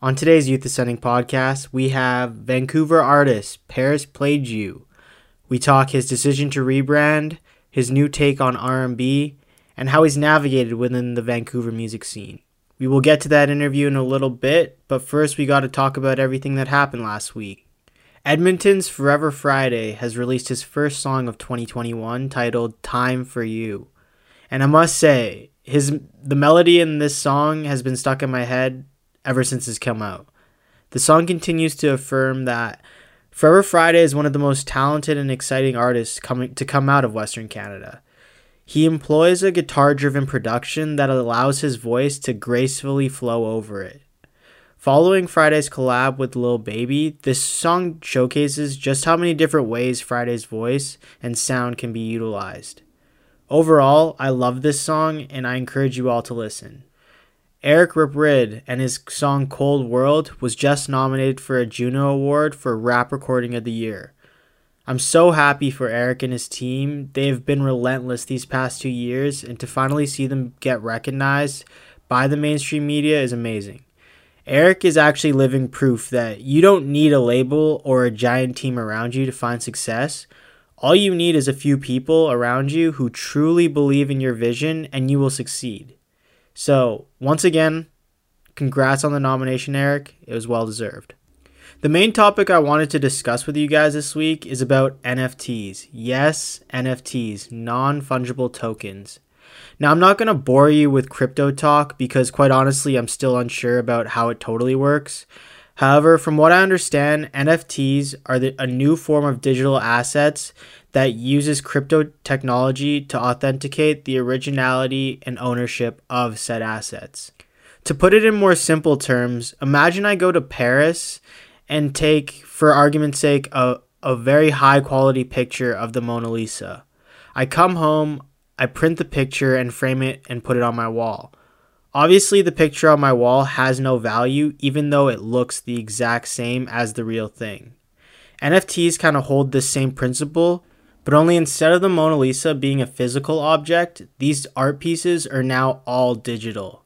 On today's Youth Ascending podcast, we have Vancouver artist Paris Played You. We talk his decision to rebrand, his new take on R&B, and how he's navigated within the Vancouver music scene. We will get to that interview in a little bit, but first we got to talk about everything that happened last week. Edmonton's Forever Friday has released his first song of 2021 titled Time for You. And I must say, his the melody in this song has been stuck in my head ever since it's come out. The song continues to affirm that Forever Friday is one of the most talented and exciting artists coming to come out of Western Canada. He employs a guitar driven production that allows his voice to gracefully flow over it. Following Friday's collab with Lil Baby, this song showcases just how many different ways Friday's voice and sound can be utilized. Overall, I love this song and I encourage you all to listen. Eric Reprid and his song Cold World was just nominated for a Juno Award for Rap Recording of the Year. I'm so happy for Eric and his team. They have been relentless these past two years, and to finally see them get recognized by the mainstream media is amazing. Eric is actually living proof that you don't need a label or a giant team around you to find success. All you need is a few people around you who truly believe in your vision, and you will succeed. So, once again, congrats on the nomination, Eric. It was well deserved. The main topic I wanted to discuss with you guys this week is about NFTs. Yes, NFTs, non fungible tokens. Now, I'm not going to bore you with crypto talk because, quite honestly, I'm still unsure about how it totally works. However, from what I understand, NFTs are the, a new form of digital assets that uses crypto technology to authenticate the originality and ownership of said assets. To put it in more simple terms, imagine I go to Paris and take, for argument's sake, a, a very high quality picture of the Mona Lisa. I come home, I print the picture and frame it and put it on my wall. Obviously, the picture on my wall has no value, even though it looks the exact same as the real thing. NFTs kind of hold this same principle, but only instead of the Mona Lisa being a physical object, these art pieces are now all digital.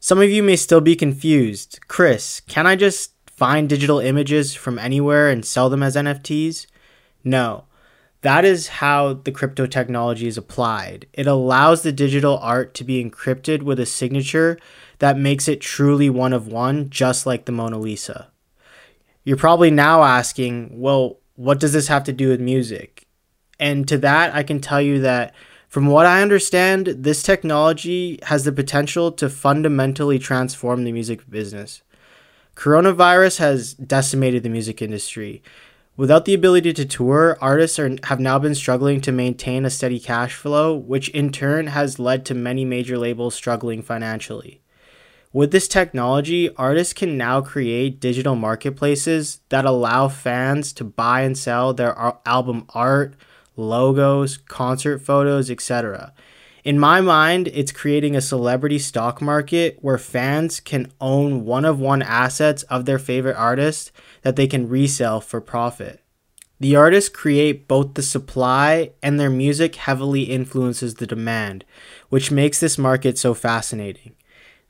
Some of you may still be confused. Chris, can I just find digital images from anywhere and sell them as NFTs? No. That is how the crypto technology is applied. It allows the digital art to be encrypted with a signature that makes it truly one of one, just like the Mona Lisa. You're probably now asking, well, what does this have to do with music? And to that, I can tell you that from what I understand, this technology has the potential to fundamentally transform the music business. Coronavirus has decimated the music industry. Without the ability to tour, artists are, have now been struggling to maintain a steady cash flow, which in turn has led to many major labels struggling financially. With this technology, artists can now create digital marketplaces that allow fans to buy and sell their album art, logos, concert photos, etc. In my mind, it's creating a celebrity stock market where fans can own one of one assets of their favorite artist that they can resell for profit. The artists create both the supply and their music heavily influences the demand, which makes this market so fascinating.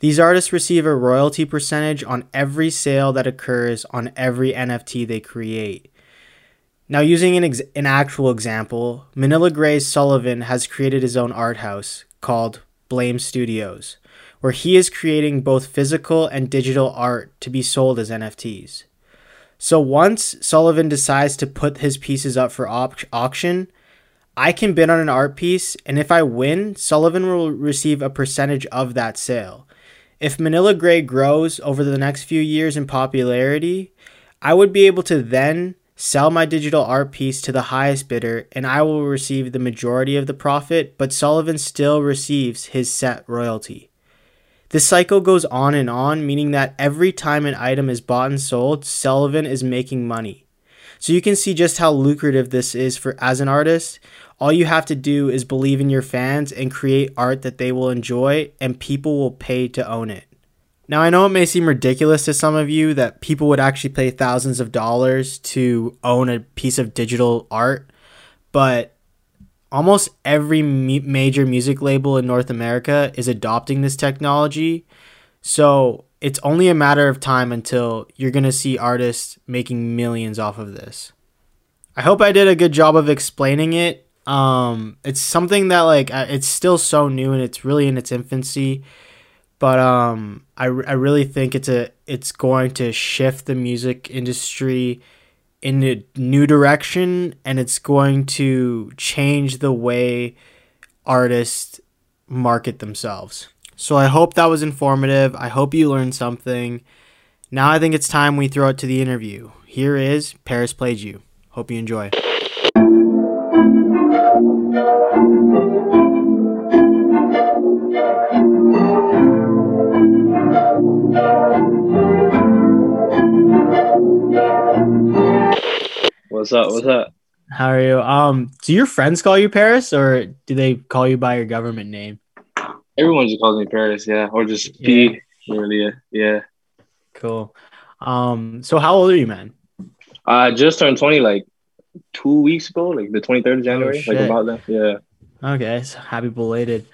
These artists receive a royalty percentage on every sale that occurs on every NFT they create. Now, using an, ex- an actual example, Manila Grey's Sullivan has created his own art house called Blame Studios, where he is creating both physical and digital art to be sold as NFTs. So once Sullivan decides to put his pieces up for op- auction, I can bid on an art piece, and if I win, Sullivan will receive a percentage of that sale. If Manila Grey grows over the next few years in popularity, I would be able to then sell my digital art piece to the highest bidder, and I will receive the majority of the profit, but Sullivan still receives his set royalty. This cycle goes on and on, meaning that every time an item is bought and sold, Sullivan is making money. So you can see just how lucrative this is for as an artist. All you have to do is believe in your fans and create art that they will enjoy and people will pay to own it. Now, I know it may seem ridiculous to some of you that people would actually pay thousands of dollars to own a piece of digital art, but almost every major music label in North America is adopting this technology. So it's only a matter of time until you're going to see artists making millions off of this. I hope I did a good job of explaining it. Um, it's something that like it's still so new and it's really in its infancy, but um, I, I really think it's a it's going to shift the music industry in a new direction and it's going to change the way artists market themselves. So I hope that was informative. I hope you learned something. Now I think it's time we throw it to the interview. Here is Paris Played You. Hope you enjoy. What's up? What's up? How are you? Um, do your friends call you Paris, or do they call you by your government name? Everyone just calls me Paris, yeah, or just P. Yeah. Really, yeah. Cool. Um, so how old are you, man? I just turned twenty, like two weeks ago, like the twenty third of oh, January, oh, like about that. Yeah. Okay, so happy belated.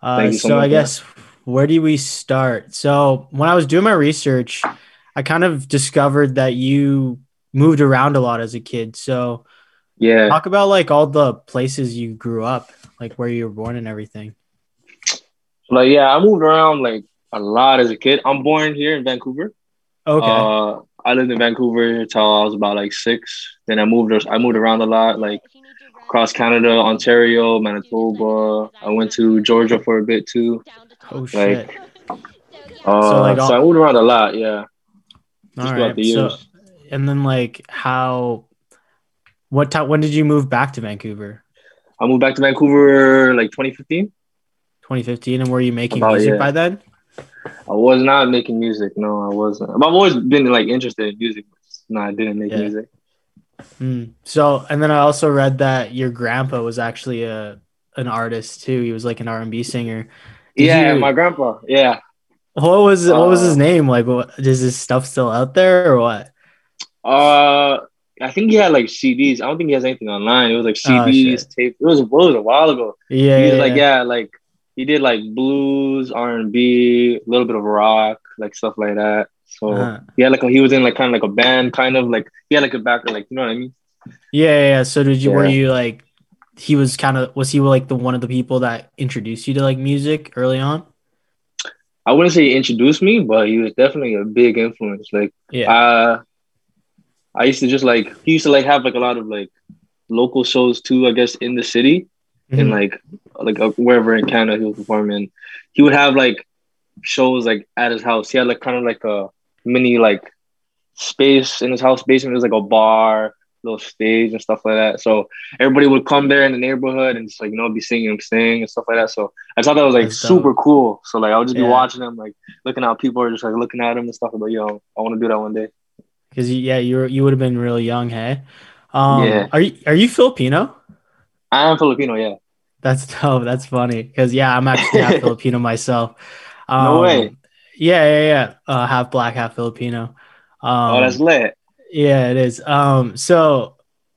Uh, so, so I guess where do we start? So when I was doing my research, I kind of discovered that you moved around a lot as a kid. So yeah, talk about like all the places you grew up, like where you were born and everything. Like yeah, I moved around like a lot as a kid. I'm born here in Vancouver. Okay. Uh, I lived in Vancouver until I was about like six. Then I moved. I moved around a lot, like across Canada, Ontario, Manitoba. I went to Georgia for a bit too. Oh shit. Like, uh, so, like, all- so I moved around a lot. Yeah. All right. So, and then like how what time when did you move back to Vancouver? I moved back to Vancouver like 2015. 2015 and were you making About, music yeah. by then? I was not making music. No, I wasn't. I've always been like interested in music. no, I didn't make yeah. music. Mm. So, and then I also read that your grandpa was actually a an artist too. He was like an R and B singer. Did yeah, you, my grandpa. Yeah. What was what was his uh, name? Like, what is his stuff still out there or what? Uh, I think he had like CDs. I don't think he has anything online. It was like CDs, oh, tape. It was, it was a while ago. Yeah, he was yeah, like yeah, like he did like blues, R and B, a little bit of rock, like stuff like that. So uh-huh. yeah, like he was in like kind of like a band, kind of like he had like a background, like you know what I mean? Yeah, yeah. So did you? Yeah. Were you like? He was kind of was he like the one of the people that introduced you to like music early on? I wouldn't say he introduced me, but he was definitely a big influence. Like, yeah, uh, I used to just like he used to like have like a lot of like local shows too, I guess, in the city mm-hmm. and like like uh, wherever in Canada he was performing. He would have like shows like at his house. He had like kind of like a mini like space in his house basement. It was like a bar, little stage and stuff like that. So everybody would come there in the neighborhood and just like you know be singing him sing and stuff like that. So I thought that was like That's super dope. cool. So like I would just yeah. be watching him, like looking how people are just like looking at him and stuff. Like yo, I want to do that one day because yeah, you were, you would have been really young, hey. Um, yeah. Are you are you Filipino? I am Filipino. Yeah. That's dope. That's funny because yeah, I'm actually half Filipino myself. Um, no way. Yeah, yeah, yeah. Uh, half black, half Filipino. Um, oh, that's lit. Yeah, it is. Um, so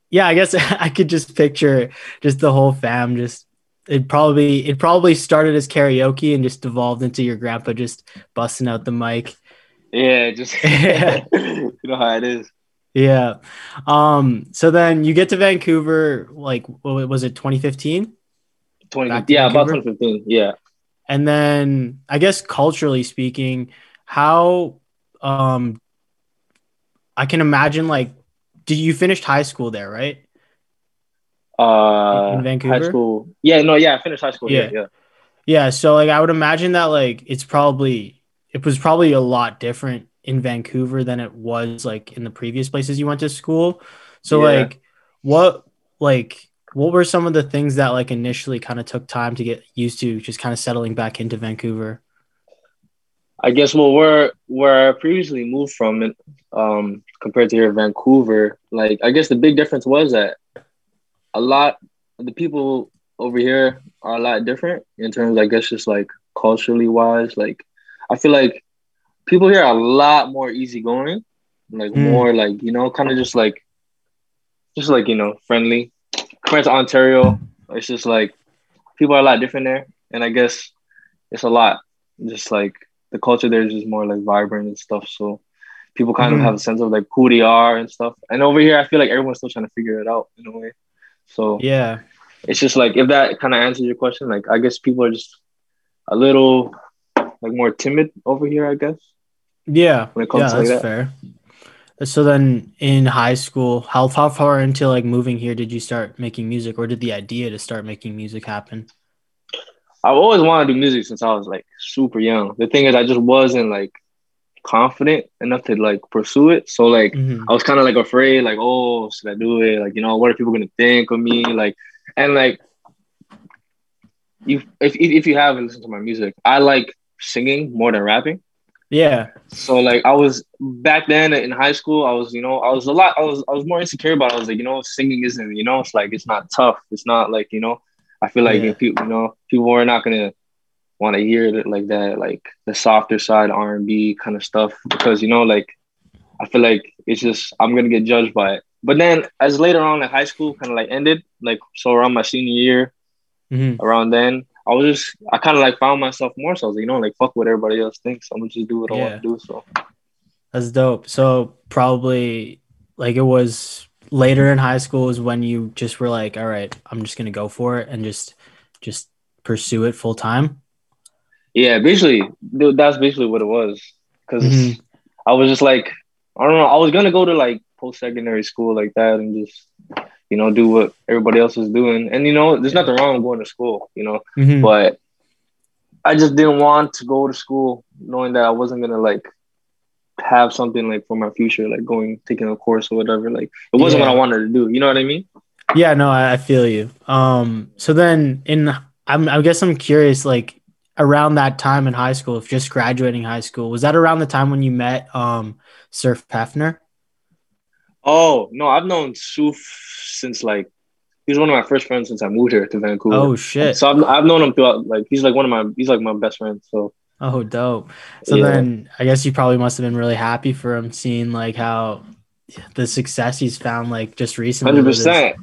yeah, I guess I could just picture just the whole fam just it probably it probably started as karaoke and just evolved into your grandpa just busting out the mic yeah, just you know how it is. Yeah. Um. So then you get to Vancouver. Like, what was it? 2015. 20. Yeah, Vancouver? about 2015. Yeah. And then I guess culturally speaking, how um, I can imagine like, did you finish high school there, right? Uh, in Vancouver. High school. Yeah. No. Yeah. I finished high school. Yeah. yeah. Yeah. So like, I would imagine that like it's probably it was probably a lot different in Vancouver than it was like in the previous places you went to school. So yeah. like what like what were some of the things that like initially kind of took time to get used to just kind of settling back into Vancouver? I guess well where where I previously moved from um compared to here in Vancouver, like I guess the big difference was that a lot the people over here are a lot different in terms I guess just like culturally wise. Like I feel like people here are a lot more easygoing, like mm. more like you know, kind of just like, just like you know, friendly. Compared to Ontario, It's just like people are a lot different there, and I guess it's a lot. Just like the culture there is just more like vibrant and stuff. So people kind mm-hmm. of have a sense of like who they are and stuff. And over here, I feel like everyone's still trying to figure it out in a way. So yeah, it's just like if that kind of answers your question, like I guess people are just a little like more timid over here. I guess. Yeah. When it comes yeah, to that's like that. fair. So then in high school, how, how far into like moving here did you start making music or did the idea to start making music happen? I've always wanted to do music since I was like super young. The thing is I just wasn't like confident enough to like pursue it. So like mm-hmm. I was kind of like afraid, like, oh, should I do it? Like, you know, what are people gonna think of me? Like, and like you if if you haven't listened to my music, I like singing more than rapping. Yeah. So like I was back then in high school, I was, you know, I was a lot, I was I was more insecure about it. I was like, you know, singing isn't, you know, it's like it's not tough. It's not like, you know, I feel like yeah. people, you know, people are not gonna want to hear it like that, like the softer side R and B kind of stuff. Because, you know, like I feel like it's just I'm gonna get judged by it. But then as later on in high school kind of like ended, like so around my senior year, mm-hmm. around then, I was just I kind of like found myself more. So I was like, you know, like fuck what everybody else thinks. I'm gonna just do what yeah. I want to do. So that's dope. So probably like it was later in high school is when you just were like, all right, I'm just gonna go for it and just just pursue it full time. Yeah, basically, that's basically what it was. because mm-hmm. I was just like, I don't know, I was gonna go to like post secondary school like that and just you know, do what everybody else was doing. And you know, there's nothing wrong with going to school, you know, mm-hmm. but I just didn't want to go to school knowing that I wasn't gonna like have something like for my future, like going taking a course or whatever. Like it wasn't yeah. what I wanted to do. You know what I mean? Yeah, no, I feel you. Um, so then in I'm I guess I'm curious, like around that time in high school, if just graduating high school, was that around the time when you met um Surf Hefner? Oh no, I've known Suf since like he's one of my first friends since I moved here to Vancouver. Oh shit! So I've, I've known him throughout. Like he's like one of my he's like my best friend. So oh dope. So yeah. then I guess you probably must have been really happy for him seeing like how the success he's found like just recently. Hundred percent.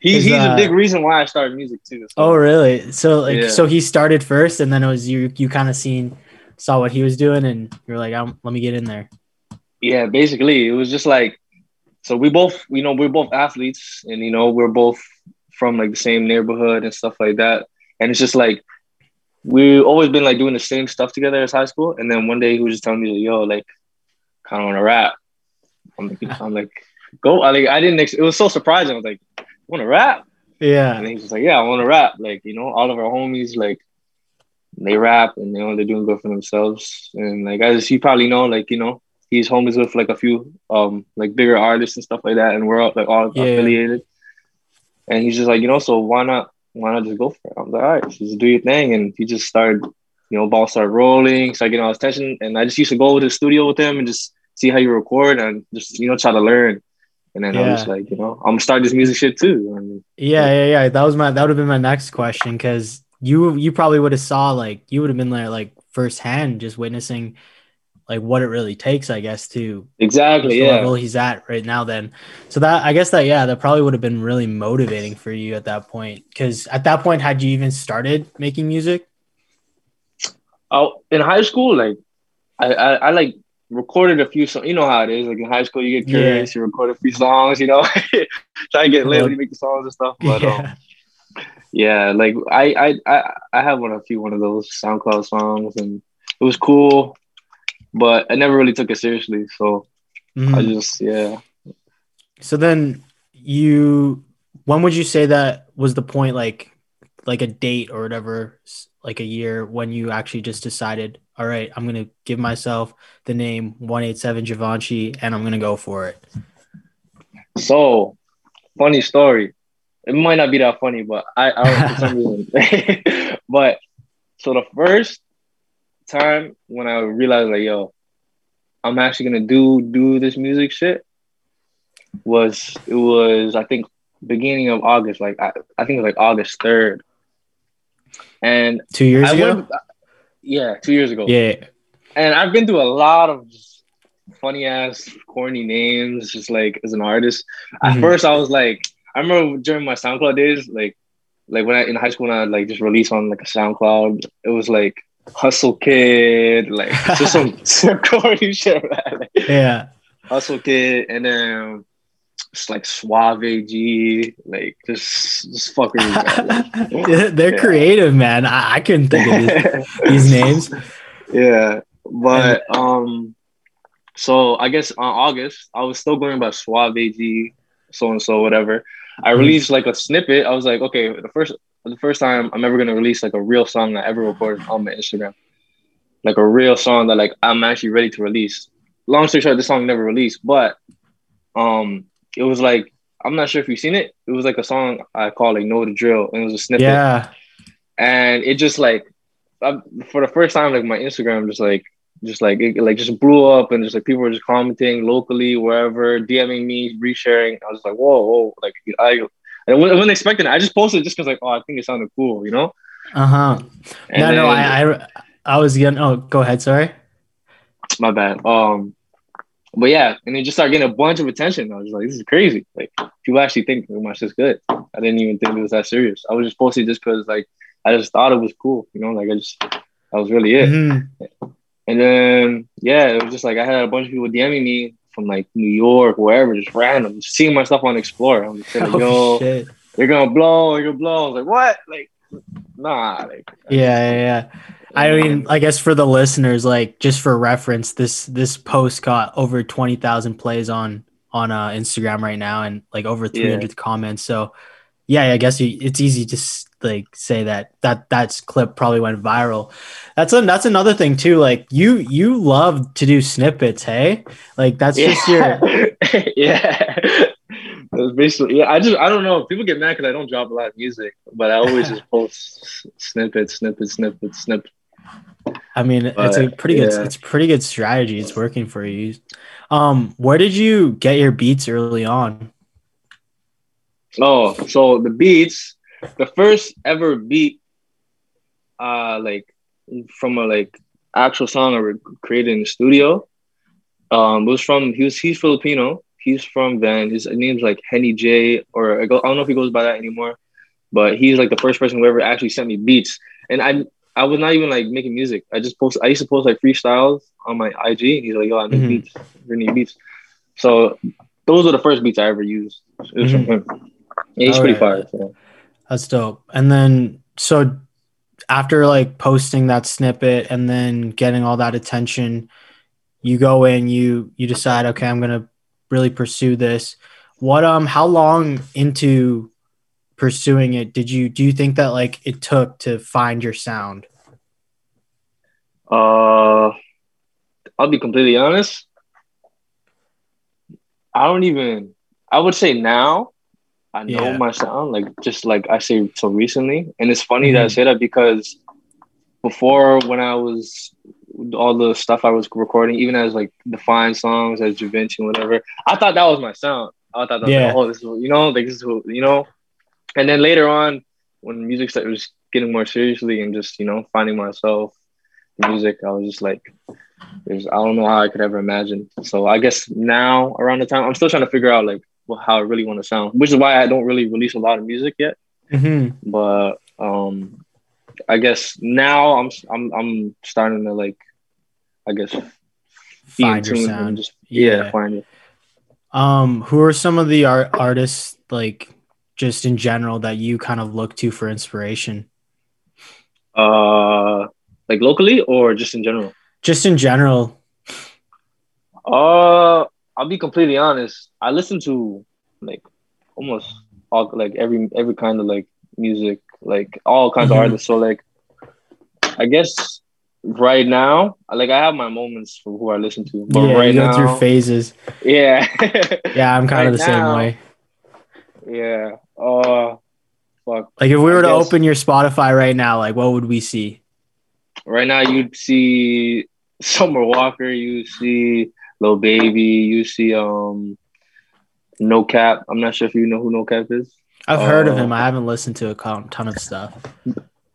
He's he's uh, a big reason why I started music too. So. Oh really? So like yeah. so he started first, and then it was you you kind of seen saw what he was doing, and you're like, let me get in there. Yeah, basically, it was just like so we both, you know, we're both athletes and, you know, we're both from like the same neighborhood and stuff like that. And it's just like, we've always been like doing the same stuff together as high school. And then one day he was just telling me, like, yo, like, kind of want to rap. I'm like, I'm like, go. I like, I didn't, ex- it was so surprising. I was like, want to rap? Yeah. And he's just like, yeah, I want to rap. Like, you know, all of our homies, like, they rap and you know they're doing good for themselves. And like as you probably know, like, you know, he's homies with like a few um like bigger artists and stuff like that, and we're all like all yeah. affiliated. And he's just like, you know, so why not why not just go for it? I'm like, all right, just do your thing. And he just started, you know, ball started rolling, started getting all his attention. And I just used to go to the studio with him and just see how you record and just, you know, try to learn. And then yeah. I was like, you know, I'm gonna start this music shit too. I mean, yeah, yeah, yeah. That was my that would have been my next question because you you probably would have saw like you would have been there like firsthand just witnessing like what it really takes, I guess, to exactly yeah level he's at right now. Then, so that I guess that yeah, that probably would have been really motivating for you at that point. Because at that point, had you even started making music? Oh, in high school, like I, I, I like recorded a few songs. You know how it is. Like in high school, you get curious, yeah. you record a few songs. You know, try to get lit when you make the songs and stuff. But yeah. Um, yeah, like I, I I I have one a few one of those SoundCloud songs, and it was cool but I never really took it seriously. So mm-hmm. I just yeah. So then you when would you say that was the point like like a date or whatever like a year when you actually just decided all right i'm gonna give myself the name 187 Givenchy and i'm gonna go for it so funny story it might not be that funny but i, I for some reason but so the first time when I realized like, yo, I'm actually gonna do do this music shit was it was I think beginning of August, like I, I think it was like August third. And two years I ago? Went, yeah, two years ago. Yeah. And I've been through a lot of funny ass, corny names, just like as an artist. At mm-hmm. first I was like, I remember during my SoundCloud days, like like when I in high school when I like just released on like a SoundCloud, it was like Hustle Kid, like just some, some corny shit, man. yeah. Hustle Kid, and then just like Suave G, like just just fucking. They're yeah. creative, man. I, I couldn't think of these, these names. Yeah, but um, so I guess on August I was still going by Suave G, so and so, whatever. I mm-hmm. released like a snippet. I was like, okay, the first the first time I'm ever gonna release like a real song that I ever recorded on my Instagram, like a real song that like I'm actually ready to release. Long story short, this song never released, but um, it was like I'm not sure if you've seen it. It was like a song I call like "Know the Drill," and it was a snippet. Yeah, and it just like I, for the first time, like my Instagram just like just like it like just blew up and just like people were just commenting locally wherever DMing me resharing I was like whoa, whoa like I I wasn't expecting it. I just posted just because like oh I think it sounded cool you know? Uh-huh. No then, no I, I I was gonna oh go ahead sorry. My bad. Um but yeah and it just started getting a bunch of attention. I was like this is crazy. Like people actually think my shit's good. I didn't even think it was that serious. I was just posting just because like I just thought it was cool you know? Like I just that was really it. Mm-hmm. And then yeah, it was just like I had a bunch of people DMing me from like New York, wherever, just random, just seeing myself on Explore. I'm just like, yo, shit. you're gonna blow, you're gonna blow. I was like, what? Like, nah. Like, yeah, yeah, yeah. I mean, I guess for the listeners, like just for reference, this this post got over twenty thousand plays on on uh, Instagram right now, and like over three hundred yeah. comments. So, yeah, I guess it's easy to like say that that that's clip probably went viral. That's a that's another thing too. Like you you love to do snippets, hey? Like that's yeah. just your yeah. That's basically yeah. I just I don't know. People get mad because I don't drop a lot of music, but I always just post snippets, snippets, snippets, snippets. I mean, but, it's a pretty good yeah. it's pretty good strategy. It's working for you. Um, where did you get your beats early on? Oh, so the beats the first ever beat, uh, like from a like actual song I created in the studio, um, was from he was he's Filipino. He's from Van. His name's like Henny J, or I, go, I don't know if he goes by that anymore, but he's like the first person who ever actually sent me beats. And I I was not even like making music. I just post. I used to post like freestyles on my IG. And he's like, "Yo, I make mm-hmm. beats. You need beats." So those were the first beats I ever used. It was mm-hmm. Yeah, he's All pretty right. fire. So. That's dope. And then so after like posting that snippet and then getting all that attention, you go in, you you decide, okay, I'm gonna really pursue this. What um how long into pursuing it did you do you think that like it took to find your sound? Uh I'll be completely honest. I don't even I would say now I know yeah. my sound, like just like I say so recently. And it's funny mm-hmm. that I mm-hmm. say that because before when I was all the stuff I was recording, even as like defined songs as Givenchy, whatever, I thought that was my sound. I thought that yeah. Like, oh, this is you know, like this is who, you know. And then later on, when music started was getting more seriously and just, you know, finding myself music, I was just like, there's I don't know how I could ever imagine. So I guess now around the time I'm still trying to figure out like how I really want to sound, which is why I don't really release a lot of music yet. Mm-hmm. But um, I guess now I'm I'm I'm starting to like, I guess, find your sound. Just, yeah. yeah, find it. Um, who are some of the art artists like just in general that you kind of look to for inspiration? Uh, like locally or just in general? Just in general. Uh, I'll be completely honest. I listen to like almost all like every every kind of like music, like all kinds mm-hmm. of artists. So like, I guess right now, like I have my moments for who I listen to. But yeah, right you now, through phases. Yeah. yeah, I'm kind right of the now, same way. Yeah. Uh fuck. Like if we were I to guess, open your Spotify right now, like what would we see? Right now you'd see Summer Walker, you see Lil Baby. You see um No Cap. I'm not sure if you know who No Cap is. I've heard of him. Uh, I haven't listened to a ton of stuff.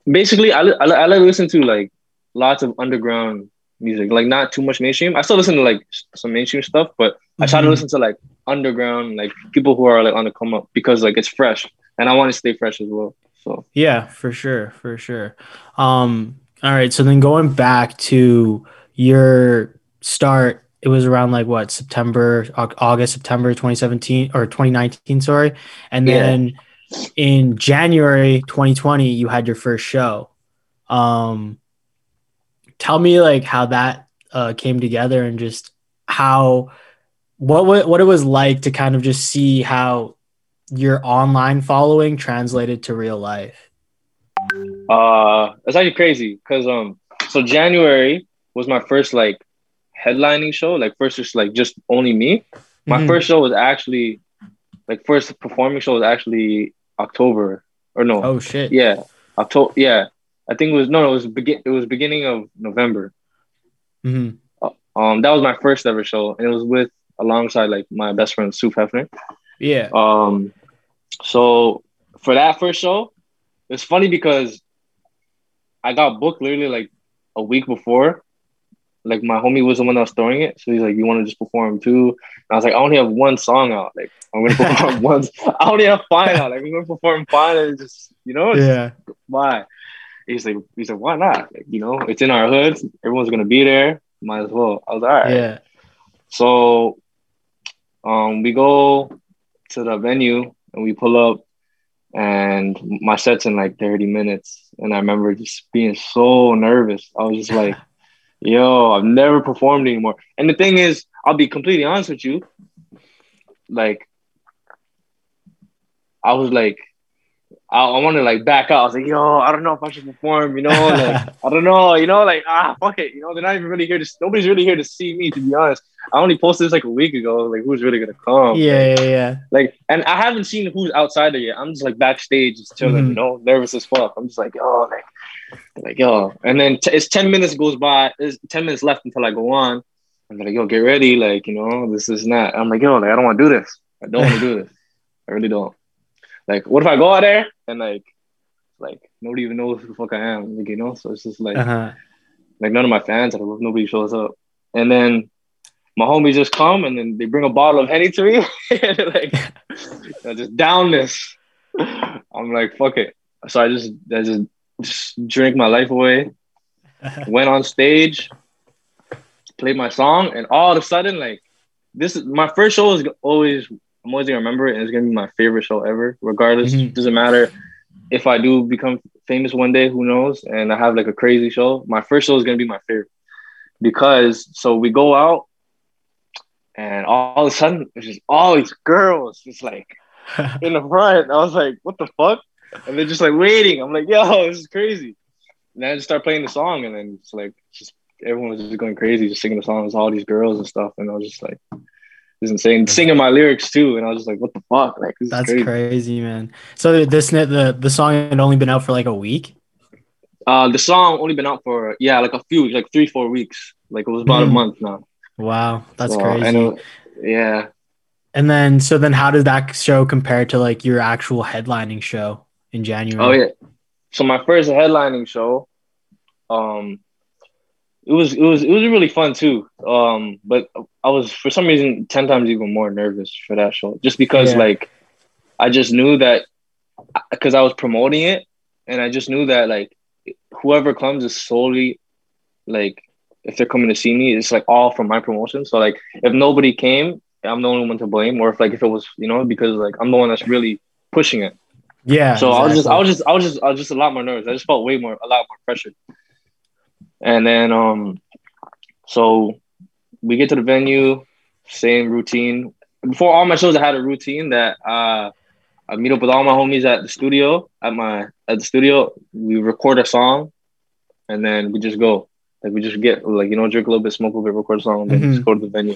Basically, I, I, I like listen to like lots of underground music, like not too much mainstream. I still listen to like some mainstream stuff, but mm-hmm. I try to mm-hmm. listen to like underground, like people who are like on the come up because like it's fresh, and I want to stay fresh as well. So yeah, for sure, for sure. Um, all right. So then going back to your start, it was around like what September, August, September 2017 or 2019, sorry. And then yeah. in January 2020, you had your first show. Um, tell me like how that uh, came together and just how what what it was like to kind of just see how your online following translated to real life. Uh, it's actually crazy because um, so January was my first like headlining show, like first just like just only me. My mm-hmm. first show was actually like first performing show was actually October or no? Oh shit! Yeah, October. Yeah, I think it was no, no it was begin. It was beginning of November. Mm-hmm. Uh, um, that was my first ever show, and it was with alongside like my best friend Sue Hefner. Yeah. Um, so for that first show, it's funny because I got booked literally like a week before. Like my homie was the one that was throwing it, so he's like, "You want to just perform too?" And I was like, "I only have one song out. Like I'm gonna perform once. I only have five out. Like I'm gonna perform fine and just you know, yeah. Why? He's like, he's like, why not? Like you know, it's in our hood. Everyone's gonna be there. Might as well. I was like, all right. Yeah. So, um, we go to the venue and we pull up and my set's in like 30 minutes and i remember just being so nervous i was just like yo i've never performed anymore and the thing is i'll be completely honest with you like i was like I, I want to like back out. I was like, yo, I don't know if I should perform, you know, like I don't know, you know, like ah, fuck it, you know, they're not even really here to. Nobody's really here to see me, to be honest. I only posted this like a week ago. Like, who's really gonna come? Yeah, like, yeah, yeah. Like, and I haven't seen who's outside there yet. I'm just like backstage, just chilling, mm-hmm. you know, nervous as fuck. I'm just like, yo, like, like yo, and then t- it's ten minutes goes by. There's ten minutes left until I go on. I'm like, yo, get ready, like, you know, this is not. I'm like, yo, like, I don't want to do this. I don't want to do this. I really don't. Like, what if I go out there and like, like nobody even knows who the fuck I am, like, you know? So it's just like, uh-huh. like none of my fans, I don't know if nobody shows up, and then my homies just come and then they bring a bottle of Henny to me, and like, I just down this. I'm like, fuck it. So I just, I just, just drink my life away. Went on stage, played my song, and all of a sudden, like, this is my first show is always I'm always gonna remember it, and it's gonna be my favorite show ever. Regardless, mm-hmm. doesn't matter if I do become famous one day. Who knows? And I have like a crazy show. My first show is gonna be my favorite because so we go out, and all of a sudden it's just all these girls just like in the front. I was like, what the fuck? And they're just like waiting. I'm like, yo, this is crazy. And then I just start playing the song, and then it's like just everyone was just going crazy, just singing the songs, with all these girls and stuff. And I was just like, this is insane. Singing my lyrics too, and I was just like, "What the fuck?" Like, that's crazy. crazy. man. So this the the song had only been out for like a week. Uh, the song only been out for yeah, like a few, like three, four weeks. Like it was about mm. a month now. Wow, that's so, crazy. It, yeah. And then, so then, how did that show compare to like your actual headlining show in January? Oh yeah. So my first headlining show, um, it was it was it was really fun too. Um, but I was for some reason ten times even more nervous for that show, just because yeah. like I just knew that because I was promoting it, and I just knew that like whoever comes is solely like if they're coming to see me, it's like all from my promotion. So like if nobody came, I'm the only one to blame, or if like if it was you know because like I'm the one that's really pushing it. Yeah. So exactly. I was just I was just I was just I was just a lot more nervous. I just felt way more a lot more pressure. And then um so we get to the venue, same routine. Before all my shows, I had a routine that uh I meet up with all my homies at the studio, at my at the studio, we record a song and then we just go. Like we just get like you know, drink a little bit, smoke a little bit, record a song, and then mm-hmm. just go to the venue.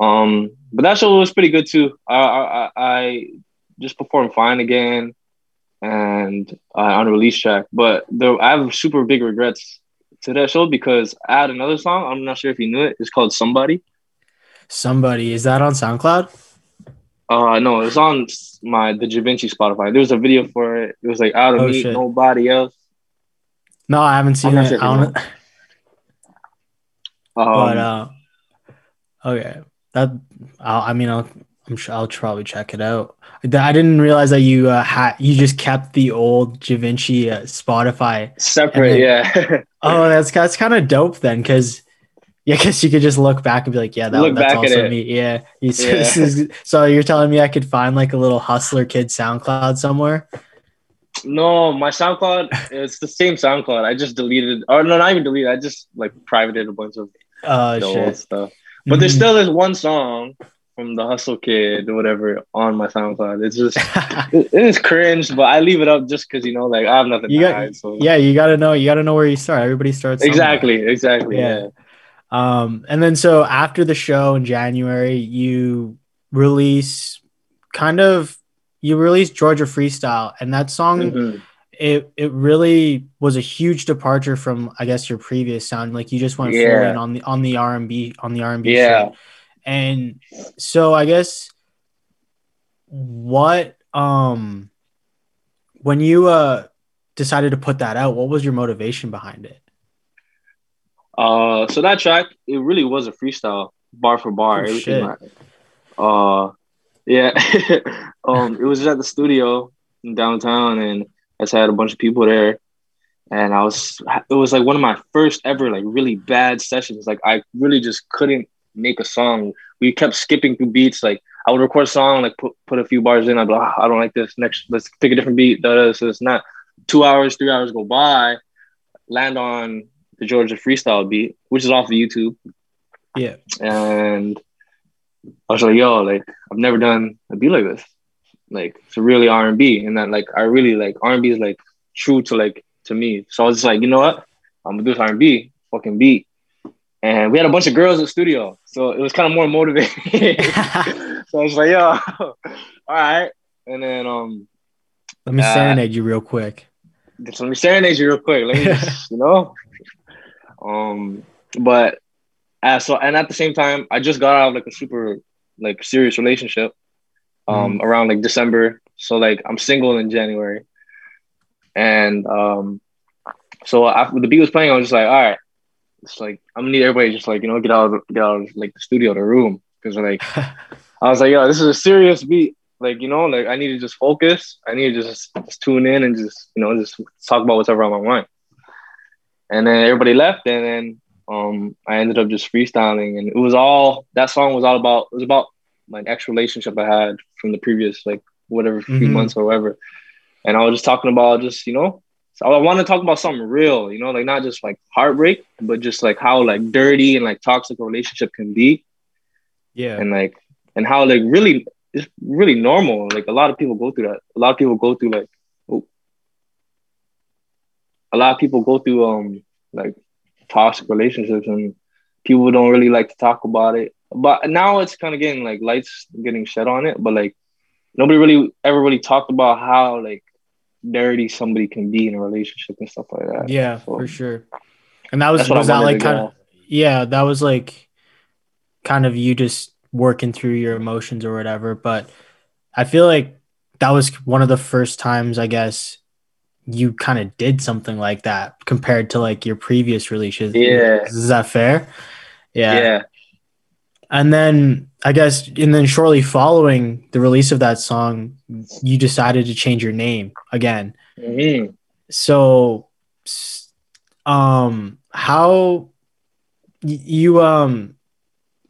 Um, but that show was pretty good too. I I, I just performed fine again, and uh, on a release track. But there, I have super big regrets to that show because I had another song. I'm not sure if you knew it. It's called Somebody. Somebody is that on SoundCloud? Uh no, it's on my the Givenchy Spotify. There was a video for it. It was like out of oh, me, shit. nobody else. No, I haven't seen it. Sure I don't... um, but uh, okay, that I'll, I mean I'll I'm sure I'll probably check it out. I didn't realize that you uh, had you just kept the old Givenchy uh, Spotify separate. Then, yeah. oh, that's that's kind of dope then, because yeah, because you could just look back and be like, yeah, that, look that's also me. Yeah. You, yeah. Is, so you're telling me I could find like a little hustler kid SoundCloud somewhere? No, my SoundCloud, it's the same SoundCloud. I just deleted, or no, not even deleted. I just like privated a bunch of uh, old stuff. But mm-hmm. there's still this one song from the Hustle Kid or whatever on my SoundCloud. It's just it, is cringe, but I leave it up just because you know, like I have nothing you got, hide, so. Yeah, you got to know. You got to know where you start. Everybody starts somewhere. exactly, exactly. Yeah. yeah. Um, and then so after the show in January, you release kind of you release Georgia Freestyle, and that song. Mm-hmm. It, it really was a huge departure from I guess your previous sound. Like you just went yeah. full in on the on the R and B on the R and B. Yeah. And so I guess what um when you uh decided to put that out, what was your motivation behind it? Uh so that track, it really was a freestyle, bar for bar. Oh, everything like, uh yeah. um it was at the studio in downtown and I just had a bunch of people there. And I was it was like one of my first ever like really bad sessions. Like I really just couldn't make a song. We kept skipping through beats. Like I would record a song, like put, put a few bars in. I'd be like, oh, I don't like this. Next, let's pick a different beat. Da, da, so it's not two hours, three hours go by, land on the Georgia freestyle beat, which is off of YouTube. Yeah. And I was like, yo, like I've never done a beat like this. Like it's really R and B, and that like I really like R and B is like true to like to me. So I was just like, you know what, I'm gonna do this R and B fucking beat and we had a bunch of girls in the studio, so it was kind of more motivating. so I was like, "Yo, all right." And then, um, let me uh, serenade you real quick. Just let me serenade you real quick. Let me, just, you know, um, but uh, so and at the same time, I just got out of like a super like serious relationship, um, mm. around like December. So like I'm single in January, and um, so after the beat was playing, I was just like, all right it's like I'm gonna need everybody just like you know get out of, get out of like the studio, the room, because like I was like, yo, this is a serious beat. Like you know, like I need to just focus. I need to just, just tune in and just you know just talk about whatever on my mind. And then everybody left, and then um I ended up just freestyling, and it was all that song was all about. It was about my ex relationship I had from the previous like whatever few mm-hmm. months or whatever. And I was just talking about just you know so I want to talk about something real, you know, like not just like heartbreak, but just like how like dirty and like toxic a relationship can be. Yeah. And like and how like really it's really normal. Like a lot of people go through that. A lot of people go through like oh, a lot of people go through um like toxic relationships and people don't really like to talk about it. But now it's kind of getting like lights getting shed on it, but like nobody really ever really talked about how like dirty somebody can be in a relationship and stuff like that. Yeah, so, for sure. And that was was that like kind of yeah, that was like kind of you just working through your emotions or whatever. But I feel like that was one of the first times I guess you kind of did something like that compared to like your previous releases. Yeah. Is that fair? Yeah. Yeah. And then I guess, and then shortly following the release of that song, you decided to change your name again. Mm-hmm. So, um, how you um,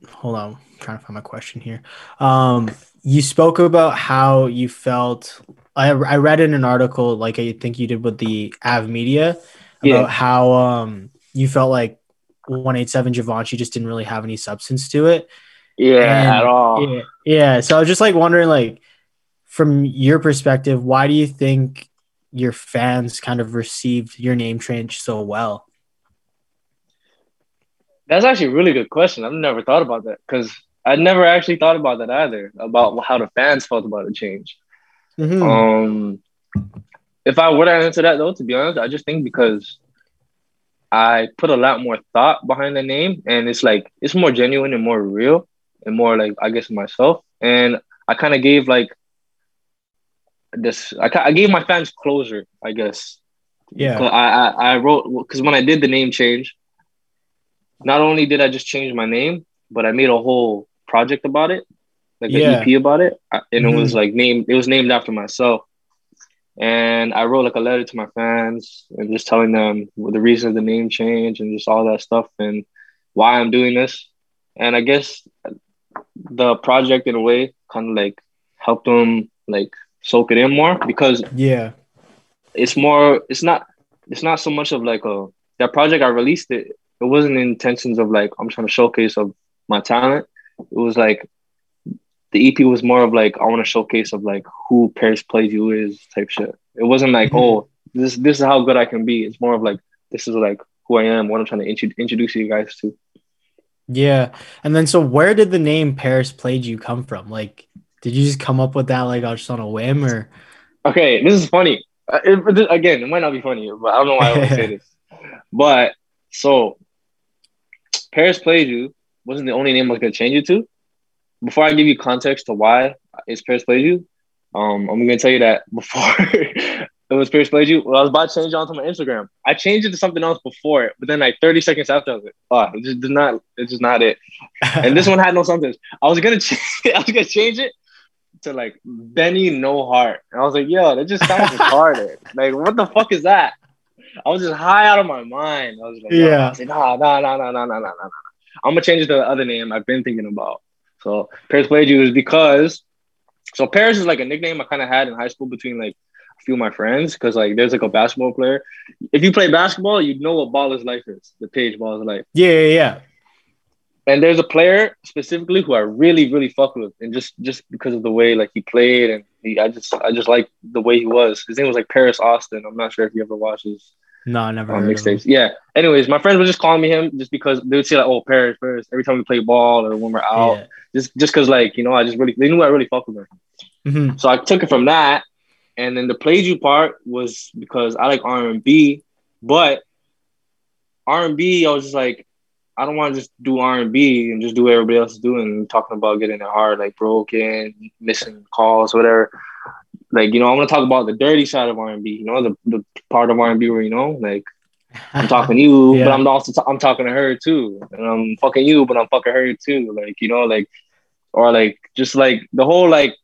hold on, I'm trying to find my question here. Um, you spoke about how you felt. I I read in an article, like I think you did with the Av Media, about yeah. how um you felt like 187 Givenchy just didn't really have any substance to it. Yeah, and, at all. Yeah, yeah. So I was just like wondering, like, from your perspective, why do you think your fans kind of received your name change so well? That's actually a really good question. I've never thought about that because I never actually thought about that either about how the fans felt about the change. Mm-hmm. Um, if I were to answer that though, to be honest, I just think because I put a lot more thought behind the name, and it's like it's more genuine and more real and more like I guess myself. And I kind of gave like this. I I gave my fans closure, I guess. Yeah. I I, I wrote because when I did the name change, not only did I just change my name, but I made a whole project about it. like yeah. an EP about it, and mm-hmm. it was mm-hmm. like named. It was named after myself, and I wrote like a letter to my fans and just telling them the reason of the name change and just all that stuff and why I'm doing this. And I guess the project in a way kind of like helped them like soak it in more because yeah, it's more. It's not. It's not so much of like a that project. I released it. It wasn't intentions of like I'm trying to showcase of my talent. It was like the EP was more of like I want to showcase of like who Paris Played You is type shit. It wasn't like mm-hmm. oh this this is how good I can be. It's more of like this is like who I am, what I'm trying to int- introduce you guys to. Yeah, and then so where did the name Paris Played You come from? Like, did you just come up with that like just on a whim or? Okay, this is funny. Uh, it, again, it might not be funny, but I don't know why I would say this. But so, Paris Played You wasn't the only name I was gonna change it to before I give you context to why it's You, um, I'm gonna tell you that before it was Paris Played You, well, I was about to change it onto my Instagram. I changed it to something else before it, but then like 30 seconds after, I was like, oh, it just did not, it's just not it. and this one had no something. I was gonna change, I was gonna change it to like Benny No Heart. And I was like, yo, that just sounds retarded. Like, what the fuck is that? I was just high out of my mind. I was like, yeah. I was like, nah, nah, nah, nah, nah, nah, nah, nah. I'm gonna change it to the other name I've been thinking about. So Paris played you is because so Paris is like a nickname I kind of had in high school between like a few of my friends because like there's like a basketball player. If you play basketball, you know what Ballislife is. The page Ballislife. Yeah, yeah, yeah. And there's a player specifically who I really, really fuck with, and just just because of the way like he played and he, I just I just like the way he was. His name was like Paris Austin. I'm not sure if you ever watched his no, I never. On mixtapes. Yeah. Anyways, my friends were just calling me him just because they would say like, "Oh, Paris, Paris." Every time we play ball or when we're out, yeah. just just because like you know, I just really they knew I really fucked with them. Mm-hmm. So I took it from that, and then the played you part was because I like R and B, but R and B, I was just like, I don't want to just do R and B and just do what everybody else is doing, talking about getting it hard, like broken, missing calls, whatever like you know, I want to talk about the dirty side of R and B. You know, the the part of R and B where you know, like I'm talking to you, yeah. but I'm also t- I'm talking to her too, and I'm fucking you, but I'm fucking her too. Like you know, like or like just like the whole like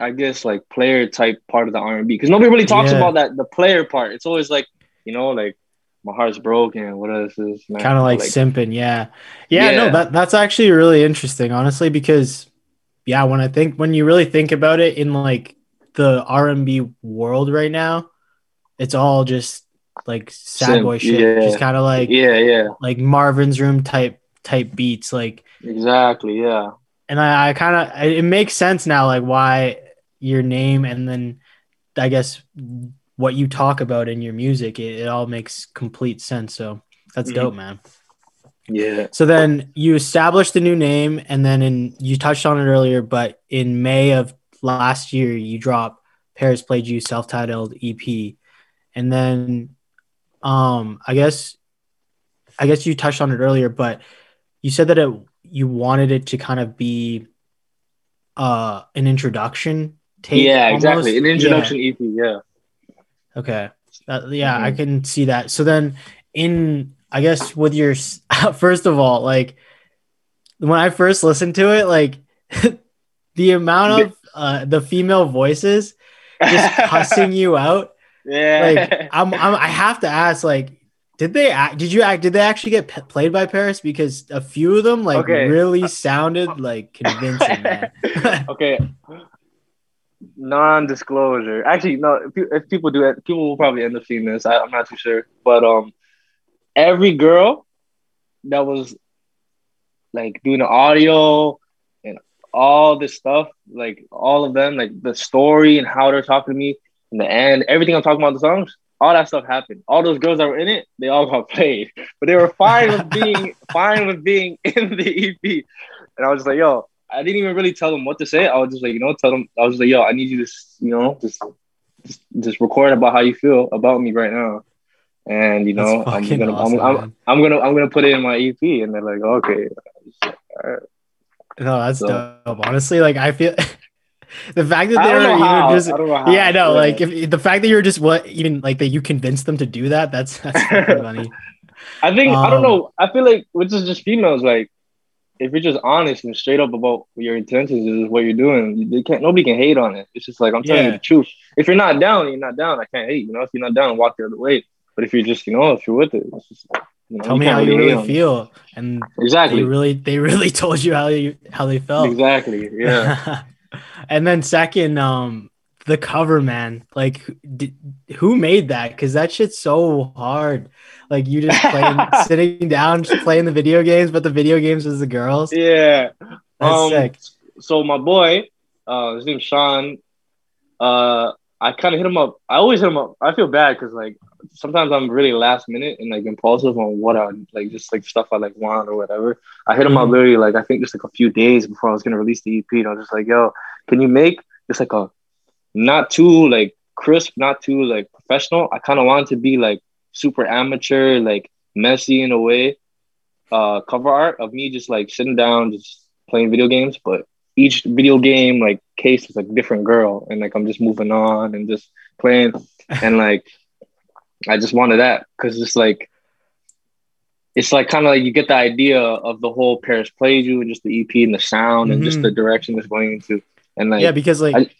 I guess like player type part of the R and B because nobody really talks yeah. about that the player part. It's always like you know like my heart's broken. What is this? Kind of like, like, simping, yeah. yeah. yeah. no, that that's actually really interesting, honestly, because yeah, when I think when you really think about it in like the R&B world right now, it's all just like sad boy shit. Yeah. Just kind of like yeah, yeah, like Marvin's Room type type beats, like exactly, yeah. And I, I kind of it makes sense now, like why your name and then I guess what you talk about in your music, it, it all makes complete sense. So that's mm-hmm. dope, man. Yeah. So then you established the new name, and then in you touched on it earlier, but in May of last year you dropped Paris Played You self-titled EP. And then um I guess I guess you touched on it earlier, but you said that it you wanted it to kind of be uh an introduction tape. Yeah, almost. exactly. An introduction yeah. EP, yeah. Okay. Uh, yeah, mm-hmm. I can see that. So then in I guess with your first of all, like when I first listened to it, like the amount of uh, the female voices just cussing you out. Yeah. Like I'm, I'm, I have to ask, like, did they act? Did you act? Did they actually get p- played by Paris? Because a few of them like okay. really sounded like convincing. okay. Non-disclosure. Actually, no. If, if, people do it, people will probably end up seeing this. I, I'm not too sure, but um, every girl that was like doing the audio all this stuff, like all of them, like the story and how they're talking to me in the end, everything I'm talking about the songs, all that stuff happened. All those girls that were in it, they all got played, but they were fine with being fine with being in the EP. And I was just like, yo, I didn't even really tell them what to say. I was just like, you know, tell them. I was like, yo, I need you to, you know, just just, just record about how you feel about me right now. And you know, I'm gonna, awesome, I'm, I'm, I'm, gonna, I'm gonna put it in my EP. And they're like, okay, all right. No, that's so, dope. Honestly, like I feel the fact that they're even how. just yeah, no, yeah. like if the fact that you're just what even like that you convinced them to do that, that's that's funny. I think um, I don't um, know. I feel like which is just females like if you're just honest and straight up about your intentions is what you're doing, they can't nobody can hate on it. It's just like I'm telling yeah. you the truth. If you're not down, you're not down. I can't hate. You know, if you're not down, walk the other way. But if you're just, you know, if you're with it, it's just you know, tell me how you really feel. And exactly, they really, they really told you how you how they felt. Exactly. Yeah. and then second, um, the cover, man. Like, did, who made that? Because that shit's so hard. Like you just playing, sitting down, just playing the video games, but the video games was the girls. Yeah. That's um, sick. So my boy, uh, his name's Sean. Uh, I kind of hit him up. I always hit him up. I feel bad because like sometimes I'm really last minute and like impulsive on what I like, just like stuff I like want or whatever. I hit him mm-hmm. up literally like I think just like a few days before I was gonna release the EP. And I was just like, yo, can you make just like a not too like crisp, not too like professional. I kind of wanted to be like super amateur, like messy in a way. Uh, cover art of me just like sitting down, just playing video games, but each video game like case is a different girl, and like I'm just moving on and just playing, and like I just wanted that because it's like it's like kind of like you get the idea of the whole Paris Played You and just the EP and the sound mm-hmm. and just the mm-hmm. direction it's going into. And like yeah, because like I,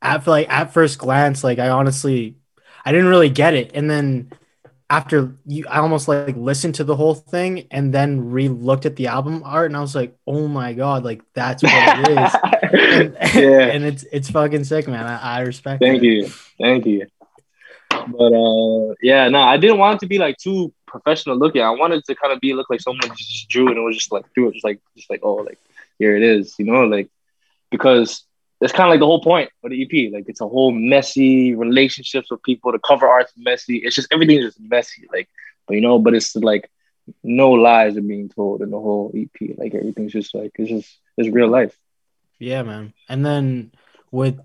at like at first glance, like I honestly I didn't really get it. And then after you I almost like listened to the whole thing and then re-looked at the album art and I was like, oh my god, like that's what it is. and, yeah. and it's it's fucking sick, man. I, I respect Thank you. Thank you. But uh yeah, no, I didn't want it to be like too professional looking. I wanted to kind of be look like someone just drew and it was just like threw it just like just like oh like here it is, you know, like because that's kind of like the whole point of the EP. Like it's a whole messy relationships with people. The cover art's messy. It's just everything's just messy. Like, but you know, but it's like no lies are being told in the whole EP. Like everything's just like it's just it's real life. Yeah, man. And then with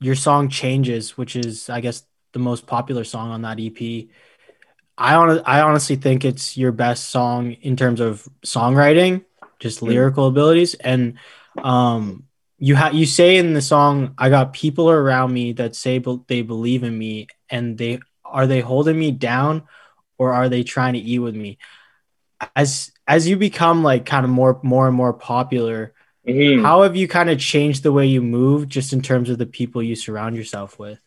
your song changes, which is I guess the most popular song on that EP. I on I honestly think it's your best song in terms of songwriting, just mm-hmm. lyrical abilities, and um you have you say in the song i got people around me that say be- they believe in me and they are they holding me down or are they trying to eat with me as as you become like kind of more more and more popular mm-hmm. how have you kind of changed the way you move just in terms of the people you surround yourself with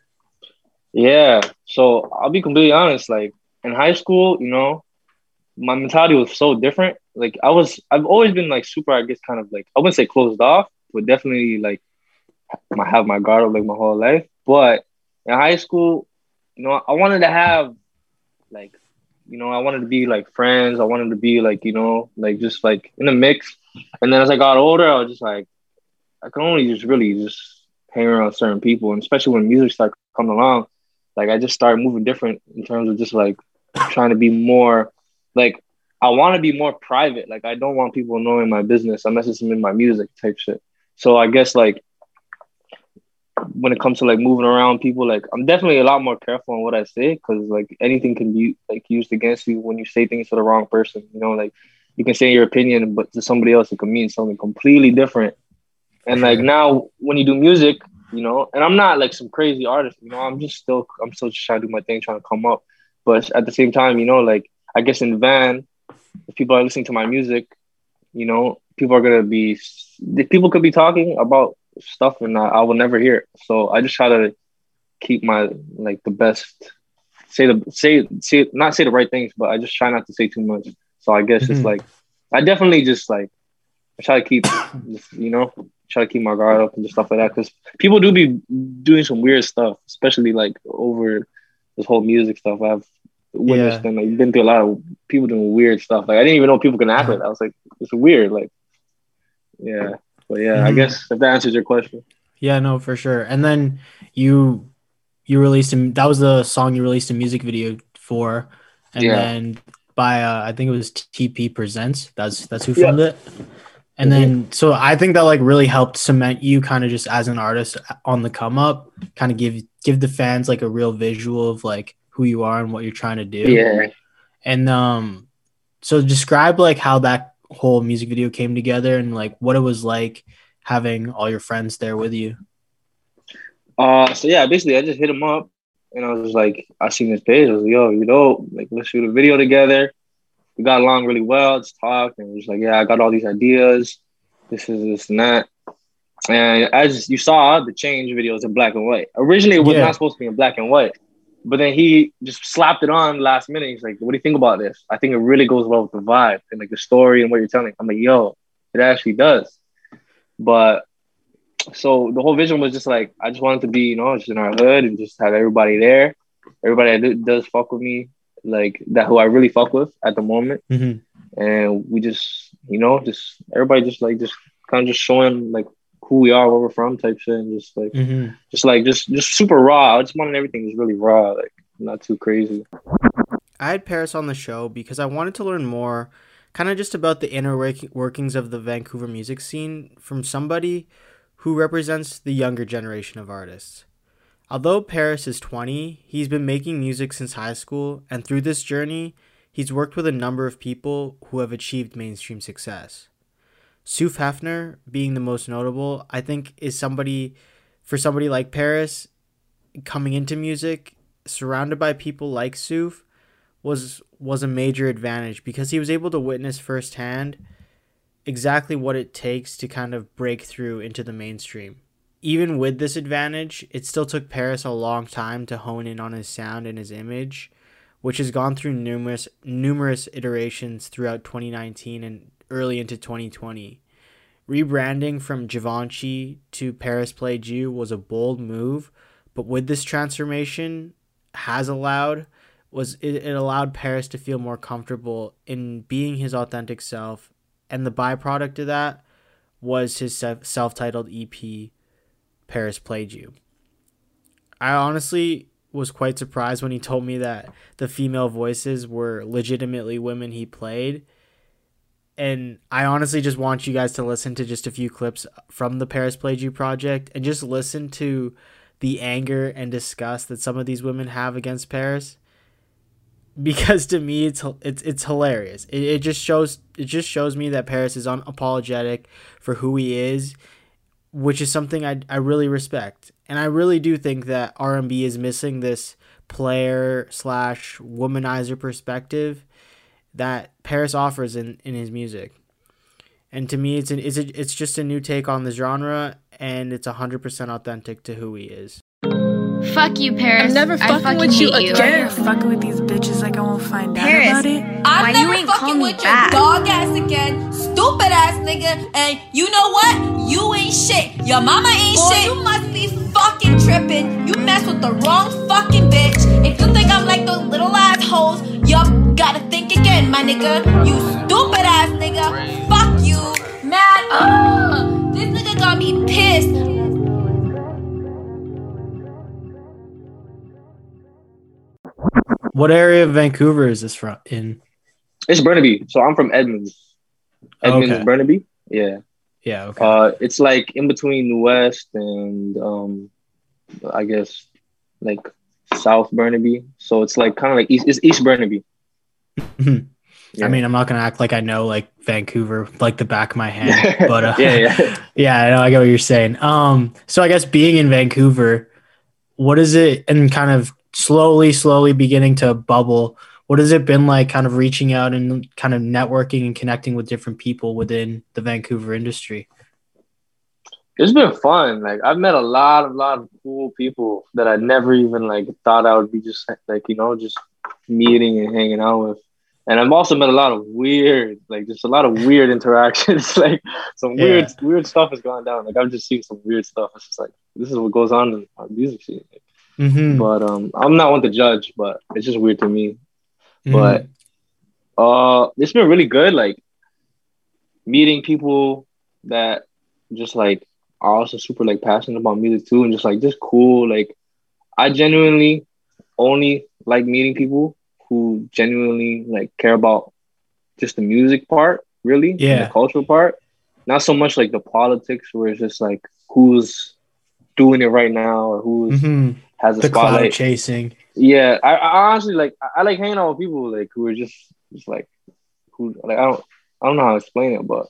yeah so i'll be completely honest like in high school you know my mentality was so different like i was i've always been like super i guess kind of like i wouldn't say closed off but definitely like I have my guard up like my whole life. But in high school, you know, I wanted to have like, you know, I wanted to be like friends. I wanted to be like, you know, like just like in the mix. And then as I got older, I was just like, I can only just really just hang around certain people, and especially when music started coming along, like I just started moving different in terms of just like trying to be more like I want to be more private. Like I don't want people knowing my business unless it's in my music type shit. So I guess like when it comes to like moving around people, like I'm definitely a lot more careful on what I say because like anything can be like used against you when you say things to the wrong person. You know, like you can say your opinion, but to somebody else it can mean something completely different. And like now when you do music, you know, and I'm not like some crazy artist, you know, I'm just still I'm still just trying to do my thing, trying to come up. But at the same time, you know, like I guess in van, if people are listening to my music, you know, people are gonna be people could be talking about stuff and I, I will never hear it. So I just try to keep my like the best say the say say not say the right things, but I just try not to say too much. So I guess mm-hmm. it's like I definitely just like I try to keep just, you know try to keep my guard up and just stuff like that because people do be doing some weird stuff, especially like over this whole music stuff. I've witnessed yeah. and like been through a lot of people doing weird stuff. Like I didn't even know people can act like that. I was like, it's weird. Like yeah. But yeah, mm-hmm. I guess if that answers your question. Yeah, no, for sure. And then you you released him that was the song you released a music video for. And yeah. then by uh, I think it was TP Presents. That's that's who filmed yeah. it. And mm-hmm. then so I think that like really helped cement you kind of just as an artist on the come up, kind of give give the fans like a real visual of like who you are and what you're trying to do. Yeah. And um so describe like how that whole music video came together and like what it was like having all your friends there with you? Uh, so yeah, basically I just hit him up and I was like, I seen his page. I was like, yo, you know, like let's shoot a video together. we got along really well, just talked, and was like, yeah, I got all these ideas. This is this and that. And as you saw, the change videos in black and white. Originally, it was yeah. not supposed to be in black and white, but then he just slapped it on last minute. He's like, "What do you think about this?" I think it really goes well with the vibe and like the story and what you're telling. I'm like, "Yo, it actually does." But so the whole vision was just like I just wanted to be, you know, just in our hood and just have everybody there, everybody that does fuck with me, like that who I really fuck with at the moment, mm-hmm. and we just, you know, just everybody just like just kind of just showing like who we are, where we're from, type shit, and just like, mm-hmm. just like just just super raw. I just wanted everything just really raw, like not too crazy. I had Paris on the show because I wanted to learn more, kind of just about the inner workings of the Vancouver music scene from somebody who represents the younger generation of artists. Although Paris is 20, he's been making music since high school, and through this journey, he's worked with a number of people who have achieved mainstream success. Suf Hefner, being the most notable, I think is somebody, for somebody like Paris, coming into music, surrounded by people like Suf, was was a major advantage because he was able to witness firsthand exactly what it takes to kind of break through into the mainstream. Even with this advantage, it still took Paris a long time to hone in on his sound and his image, which has gone through numerous numerous iterations throughout 2019 and early into 2020. Rebranding from Givenchy to Paris Played You was a bold move, but with this transformation has allowed was it, it allowed Paris to feel more comfortable in being his authentic self and the byproduct of that was his self-titled EP Paris Played You. I honestly was quite surprised when he told me that the female voices were legitimately women he played. And I honestly just want you guys to listen to just a few clips from the Paris Played You project and just listen to the anger and disgust that some of these women have against Paris because to me it's it's it's hilarious. It, it just shows it just shows me that Paris is unapologetic for who he is, which is something I I really respect. And I really do think that R and B is missing this player slash womanizer perspective that Paris offers in, in his music. And to me, it's an, it's, a, it's just a new take on the genre, and it's 100% authentic to who he is. Fuck you, Paris. I'm never fucking, fucking with you again. You're fucking with these bitches like I won't find Paris, out about it. I'm Why never fucking with back? your dog ass again, stupid ass nigga. And you know what? You ain't shit. Your mama ain't Boy, shit. You must be fucking tripping. You mess with the wrong fucking bitch. If you think I'm like those little ass hoes, yup, gotta think again, my nigga. You stupid ass nigga. Fuck you, man. Ugh, this nigga got me pissed. What area of Vancouver is this from in? It's Burnaby. So I'm from Edmonds. Edmonds, okay. Burnaby. Yeah. Yeah. Okay. Uh, it's like in between the West and um, I guess like South Burnaby. So it's like kind of like East. It's East Burnaby. Yeah. I mean, I'm not gonna act like I know like Vancouver like the back of my hand, but uh, yeah, yeah, yeah. I know. I get what you're saying. Um, so I guess being in Vancouver, what is it, and kind of slowly, slowly beginning to bubble. What has it been like kind of reaching out and kind of networking and connecting with different people within the Vancouver industry? It's been fun. Like I've met a lot of lot of cool people that I never even like thought I would be just like, you know, just meeting and hanging out with. And I've also met a lot of weird, like just a lot of weird interactions. like some weird, yeah. weird stuff has gone down. Like I've just seen some weird stuff. It's just like this is what goes on in our music scene. Mm-hmm. But um, I'm not one to judge, but it's just weird to me. Mm-hmm. But uh, it's been really good. Like meeting people that just like are also super like passionate about music too, and just like just cool. Like I genuinely only like meeting people who genuinely like care about just the music part, really, yeah, the cultural part. Not so much like the politics, where it's just like who's doing it right now or who's mm-hmm has a the spotlight. Cloud chasing. Yeah, I, I honestly like I, like hanging out with people like who are just just like who like I don't I don't know how to explain it, but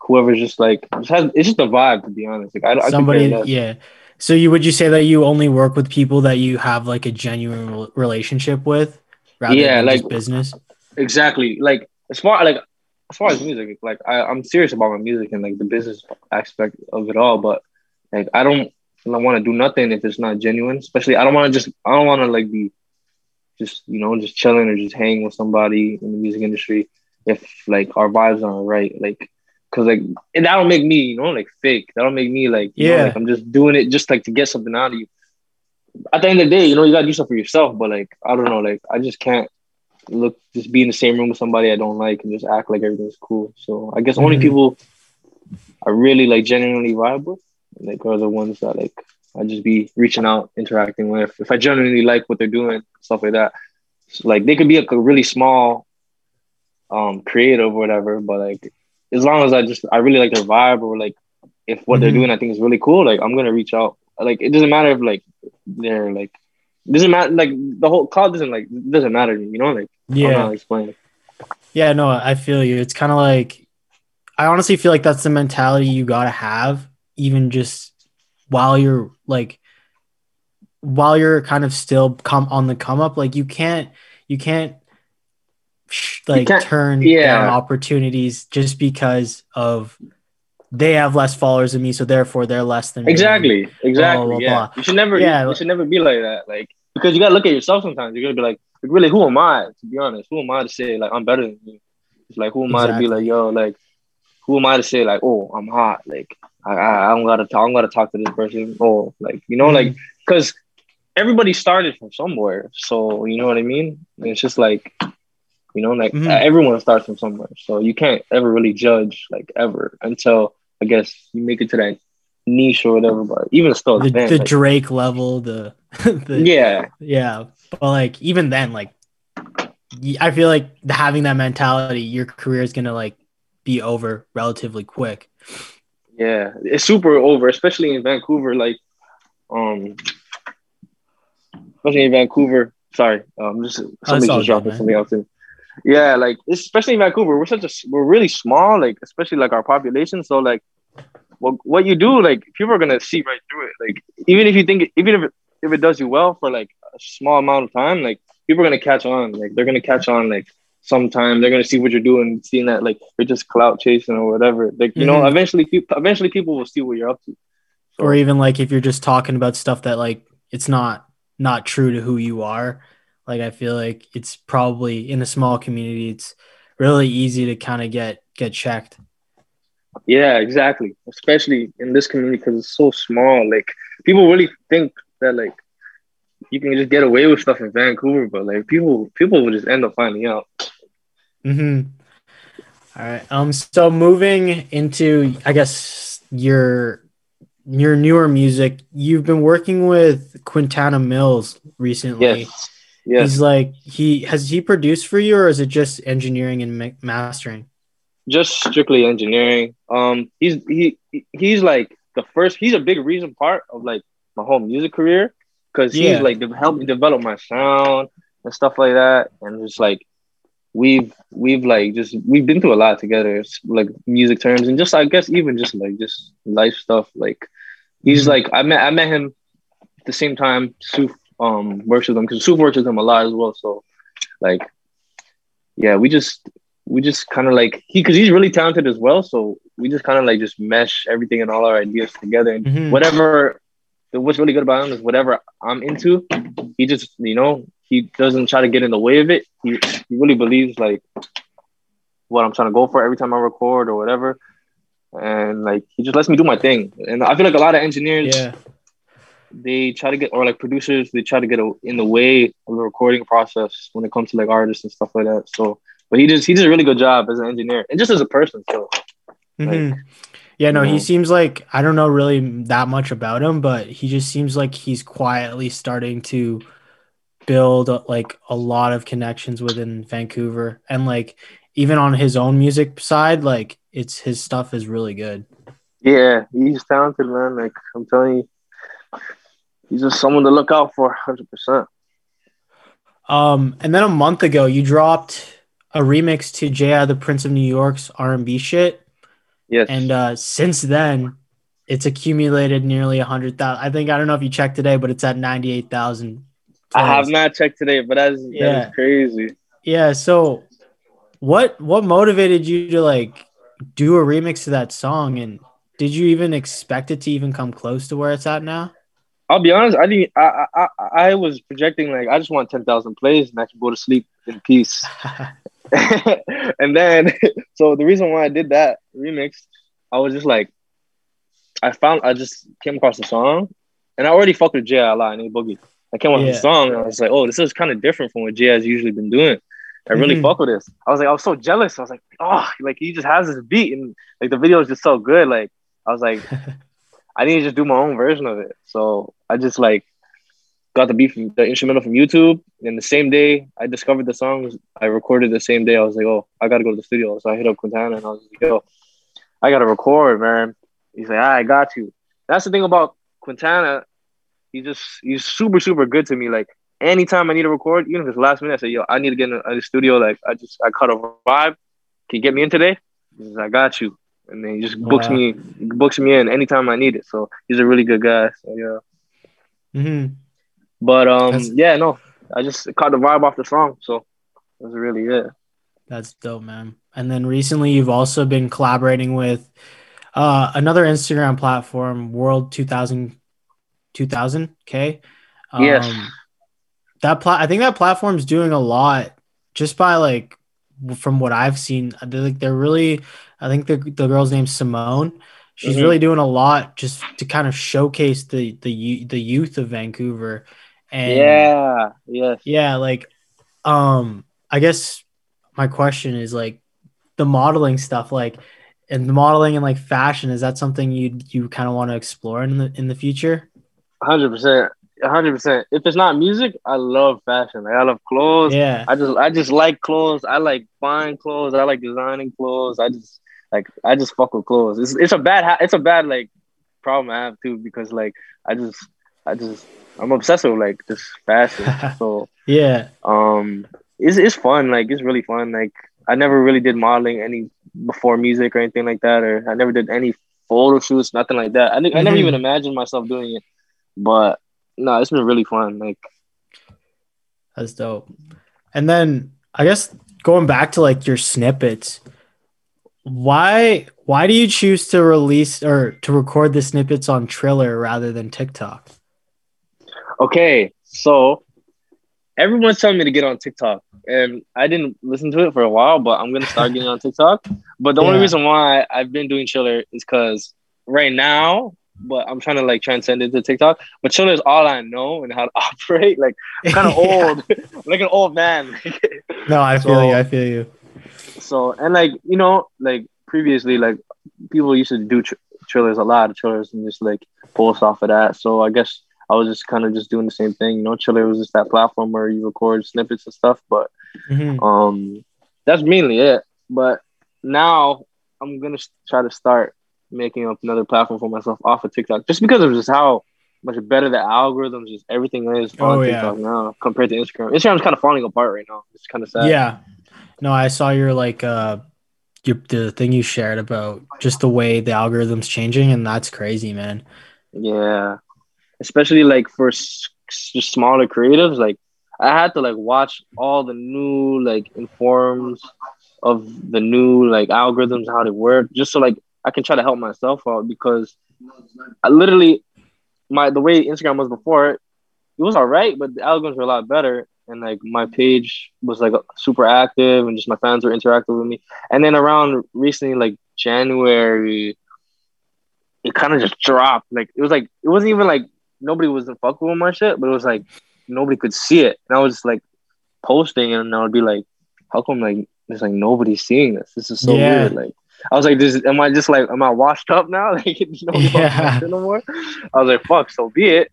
whoever's just like just has it's just a vibe to be honest. Like I, somebody I yeah. So you would you say that you only work with people that you have like a genuine relationship with, rather yeah, like business? Exactly. Like as far like as far as music, like I, I'm serious about my music and like the business aspect of it all, but like I don't I don't want to do nothing if it's not genuine. Especially I don't want to just I don't want to like be just you know just chilling or just hanging with somebody in the music industry if like our vibes aren't right. Like because like that'll make me you know like fake. That'll make me like yeah know, like I'm just doing it just like to get something out of you. At the end of the day, you know you gotta do something for yourself. But like I don't know, like I just can't look just be in the same room with somebody I don't like and just act like everything's cool. So I guess mm-hmm. only people I really like genuinely vibe with like are the ones that like I just be reaching out, interacting with. If I genuinely like what they're doing, stuff like that. So, like they could be like a really small um creative or whatever, but like as long as I just I really like their vibe or like if what mm-hmm. they're doing I think is really cool, like I'm gonna reach out. Like it doesn't matter if like they're like doesn't matter like the whole call doesn't like doesn't matter you know, like yeah, explain. Yeah, no, I feel you. It's kind of like I honestly feel like that's the mentality you gotta have, even just while you're like while you're kind of still come on the come up. Like you can't you can't like you can't, turn yeah. down opportunities just because of they have less followers than me, so therefore they're less than exactly, me. exactly. Blah, blah, yeah, blah. you should never, yeah, you should never be like that. Like because you gotta look at yourself sometimes. You're gonna be like, really, who am I? To be honest, who am I to say like I'm better than you? It's like who am exactly. I to be like, yo, like who am I to say like, oh, I'm hot? Like I, I, I don't gotta talk. I'm gotta talk to this person. Oh, like you know, mm-hmm. like because everybody started from somewhere. So you know what I mean? And it's just like you know, like mm-hmm. everyone starts from somewhere. So you can't ever really judge like ever until I guess you make it to that niche or whatever. But even still, the, the like, Drake level, the, the yeah, yeah. But like even then, like I feel like having that mentality, your career is gonna like be over relatively quick. Yeah, it's super over, especially in Vancouver. Like, um, especially in Vancouver. Sorry, um, just somebody just dropping something else in. Yeah, like especially in Vancouver, we're such a we're really small, like especially like our population. So like, what what you do, like people are gonna see right through it. Like even if you think, even if it, if it does you well for like a small amount of time, like people are gonna catch on. Like they're gonna catch on. Like sometime they're gonna see what you're doing, seeing that like you're just clout chasing or whatever. Like you mm-hmm. know, eventually people eventually people will see what you're up to. So, or even like if you're just talking about stuff that like it's not not true to who you are like I feel like it's probably in a small community, it's really easy to kind of get get checked. Yeah, exactly. Especially in this community because it's so small. Like people really think that like you can just get away with stuff in Vancouver, but like people people will just end up finding out. Hmm. All right. Um. So moving into, I guess your your newer music, you've been working with Quintana Mills recently. Yes. Yeah. He's like he has he produced for you or is it just engineering and mastering? Just strictly engineering. Um he's he he's like the first he's a big reason part of like my whole music career cuz he's yeah. like helped me develop my sound and stuff like that and just like we've we've like just we've been through a lot together like music terms and just I guess even just like just life stuff like he's mm-hmm. like I met I met him at the same time Suf um works with them because Soup works with them a lot as well. So like yeah, we just we just kind of like he because he's really talented as well. So we just kind of like just mesh everything and all our ideas together. And mm-hmm. whatever what's really good about him is whatever I'm into, he just you know he doesn't try to get in the way of it. He he really believes like what I'm trying to go for every time I record or whatever. And like he just lets me do my thing. And I feel like a lot of engineers yeah they try to get or like producers they try to get in the way of the recording process when it comes to like artists and stuff like that so but he just he did a really good job as an engineer and just as a person so mm-hmm. like, yeah no he know. seems like i don't know really that much about him but he just seems like he's quietly starting to build like a lot of connections within vancouver and like even on his own music side like it's his stuff is really good yeah he's talented man like i'm telling you he's just someone to look out for 100%. Um, and then a month ago, you dropped a remix to J.I. the Prince of New York's R&B shit. Yes. And uh, since then, it's accumulated nearly a hundred thousand. I think I don't know if you checked today, but it's at ninety eight thousand. I have not checked today, but that's yeah. that is crazy. Yeah. So, what what motivated you to like do a remix to that song and did you even expect it to even come close to where it's at now? I'll be honest. I didn't. I I I was projecting like I just want ten thousand plays and I can go to sleep in peace. and then, so the reason why I did that remix, I was just like, I found I just came across the song, and I already fucked with Jay a lot and Boogie. I came across yeah. the song and I was like, oh, this is kind of different from what Jay has usually been doing. I really mm-hmm. fuck with this. I was like, I was so jealous. I was like, oh, like he just has this beat and like the video is just so good. Like I was like, I need to just do my own version of it. So I just like got the beat from the instrumental from YouTube. And the same day I discovered the songs, I recorded the same day. I was like, oh, I gotta go to the studio. So I hit up Quintana and I was like, yo, I gotta record, man. He's like, I got you. That's the thing about Quintana. He just he's super, super good to me. Like anytime I need to record, even if it's last minute, I say, yo, I need to get in the studio. Like I just I cut a vibe. Can you get me in today? Says, I got you. And then he just books wow. me books me in anytime I need it. So he's a really good guy. So yeah. Mm-hmm. But um That's- yeah, no. I just caught the vibe off the song. So that's really it. That's dope, man. And then recently you've also been collaborating with uh, another Instagram platform, World 2000 2000K. Um, yes. That plat I think that platform's doing a lot just by like from what I've seen. They're like they're really I think the the girl's name's Simone. She's mm-hmm. really doing a lot just to kind of showcase the the the youth of Vancouver. And yeah, yes. Yeah, like um I guess my question is like the modeling stuff like and the modeling and like fashion is that something you you kind of want to explore in the in the future? 100% 100% if it's not music i love fashion. Like i love clothes. Yeah. I just i just like clothes. I like buying clothes. I like designing clothes. I just like i just fuck with clothes. It's, it's a bad ha- it's a bad like problem i have too because like i just i just i'm obsessed with like this fashion so yeah um it's, it's fun like it's really fun like I never really did modeling any before music or anything like that, or I never did any photo shoots, nothing like that. I, mm-hmm. I never even mm-hmm. imagined myself doing it, but no, it's been really fun. Like that's dope. And then I guess going back to like your snippets, why why do you choose to release or to record the snippets on Triller rather than TikTok? Okay, so everyone's telling me to get on TikTok, and I didn't listen to it for a while, but I'm gonna start getting on TikTok. But the yeah. only reason why I've been doing Triller is because right now, but I'm trying to like transcend into TikTok. But Triller is all I know and how to operate. Like I'm kind of old, like an old man. no, I feel you. I feel you. So and like you know, like previously, like people used to do tr- Trillers a lot of Trillers and just like post off of that. So I guess I was just kind of just doing the same thing. You know, Triller was just that platform where you record snippets and stuff. But mm-hmm. um, that's mainly it. But now I'm gonna try to start making up another platform for myself off of TikTok, just because of just how much better the algorithms, just everything is on oh, TikTok yeah. now compared to Instagram. Instagram's kind of falling apart right now. It's kind of sad. Yeah. No, I saw your like uh your the thing you shared about just the way the algorithms changing, and that's crazy, man. Yeah, especially like for s- smaller creatives like i had to like watch all the new like informs of the new like algorithms how they work just so like i can try to help myself out because i literally my the way instagram was before it was all right but the algorithms were a lot better and like my page was like super active and just my fans were interactive with me. And then around recently like january it kind of just dropped. Like it was like it wasn't even like nobody was fucking with my shit, but it was like nobody could see it. And I was just like posting and I would be like, how come like there's like nobody seeing this? This is so yeah. weird. Like I was like, this am I just like am I washed up now? Like yeah. no more. I was like, fuck, so be it.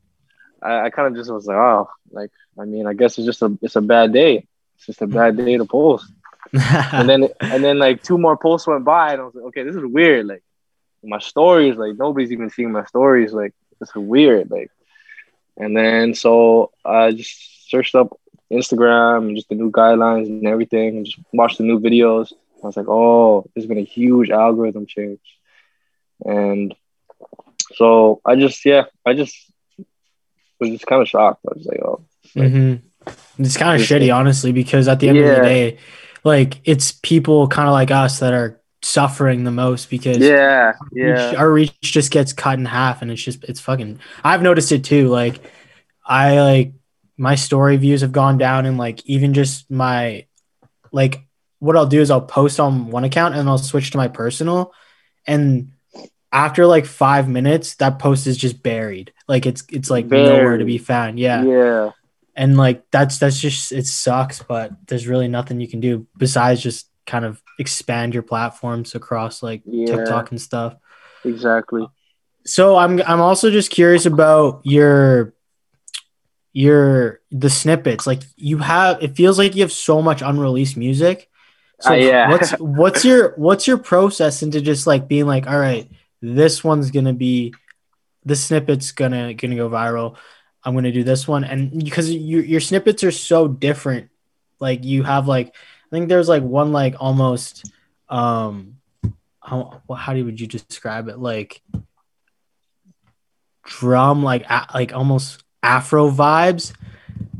I, I kind of just was like, oh, like I mean, I guess it's just a it's a bad day. It's just a bad day to post. and then and then like two more posts went by and I was like, okay, this is weird. Like my stories, like nobody's even seeing my stories. Like this is weird. Like and then so I just searched up Instagram and just the new guidelines and everything and just watched the new videos. I was like, oh, there's been a huge algorithm change. And so I just, yeah, I just was just kind of shocked. I was like, oh. Like, mm-hmm. It's kind of shitty, honestly, because at the end yeah. of the day, like it's people kind of like us that are suffering the most because yeah, yeah, our reach just gets cut in half, and it's just it's fucking. I've noticed it too. Like I like my story views have gone down, and like even just my like what I'll do is I'll post on one account and I'll switch to my personal, and after like five minutes, that post is just buried. Like it's it's like buried. nowhere to be found. Yeah. Yeah. And like that's that's just it sucks, but there's really nothing you can do besides just kind of expand your platforms across like yeah. TikTok and stuff. Exactly. So I'm I'm also just curious about your your the snippets. Like you have it feels like you have so much unreleased music. So uh, yeah. what's what's your what's your process into just like being like, all right, this one's gonna be the snippet's gonna gonna go viral. I'm gonna do this one, and because your your snippets are so different, like you have like I think there's like one like almost um how how do would you describe it like drum like a, like almost afro vibes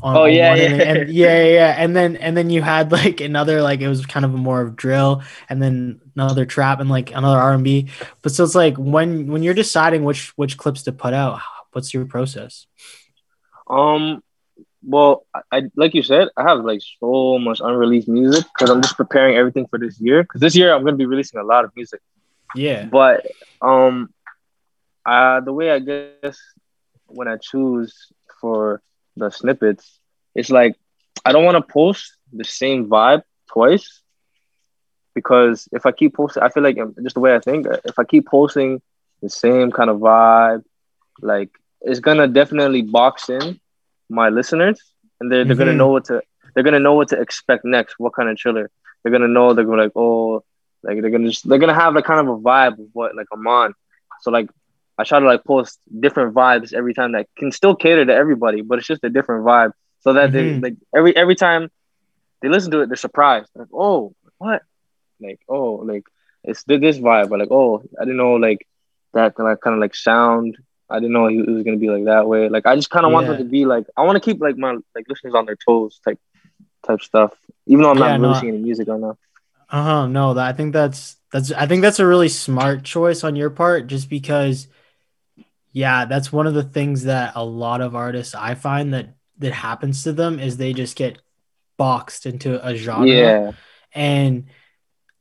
on, oh yeah, yeah. And, and, yeah, yeah, and then and then you had like another like it was kind of more of drill, and then another trap and like another R and B. But so it's like when when you're deciding which which clips to put out, what's your process? Um, well, I, like you said, I have like so much unreleased music because I'm just preparing everything for this year. Because this year I'm gonna be releasing a lot of music. Yeah. But um, uh, the way I guess when I choose for the snippets, it's like I don't want to post the same vibe twice because if I keep posting, I feel like um, just the way I think, if I keep posting the same kind of vibe, like it's gonna definitely box in my listeners, and they're they're mm-hmm. gonna know what to they're gonna know what to expect next. What kind of Triller they're gonna know? They're gonna be like, oh, like they're gonna just they're gonna have like kind of a vibe of what like I'm on. So like I try to like post different vibes every time that can still cater to everybody, but it's just a different vibe. So that mm-hmm. they like every every time they listen to it, they're surprised. Like, oh, what? Like, oh, like it's this vibe, but like, oh, I didn't know like that like kind of like sound. I didn't know it was gonna be like that way. Like I just kind of yeah. want to be like I want to keep like my like listeners on their toes type type stuff. Even though I'm yeah, not no, releasing any music right now. Uh huh. No, that I think that's that's I think that's a really smart choice on your part, just because yeah, that's one of the things that a lot of artists I find that that happens to them is they just get boxed into a genre. Yeah. And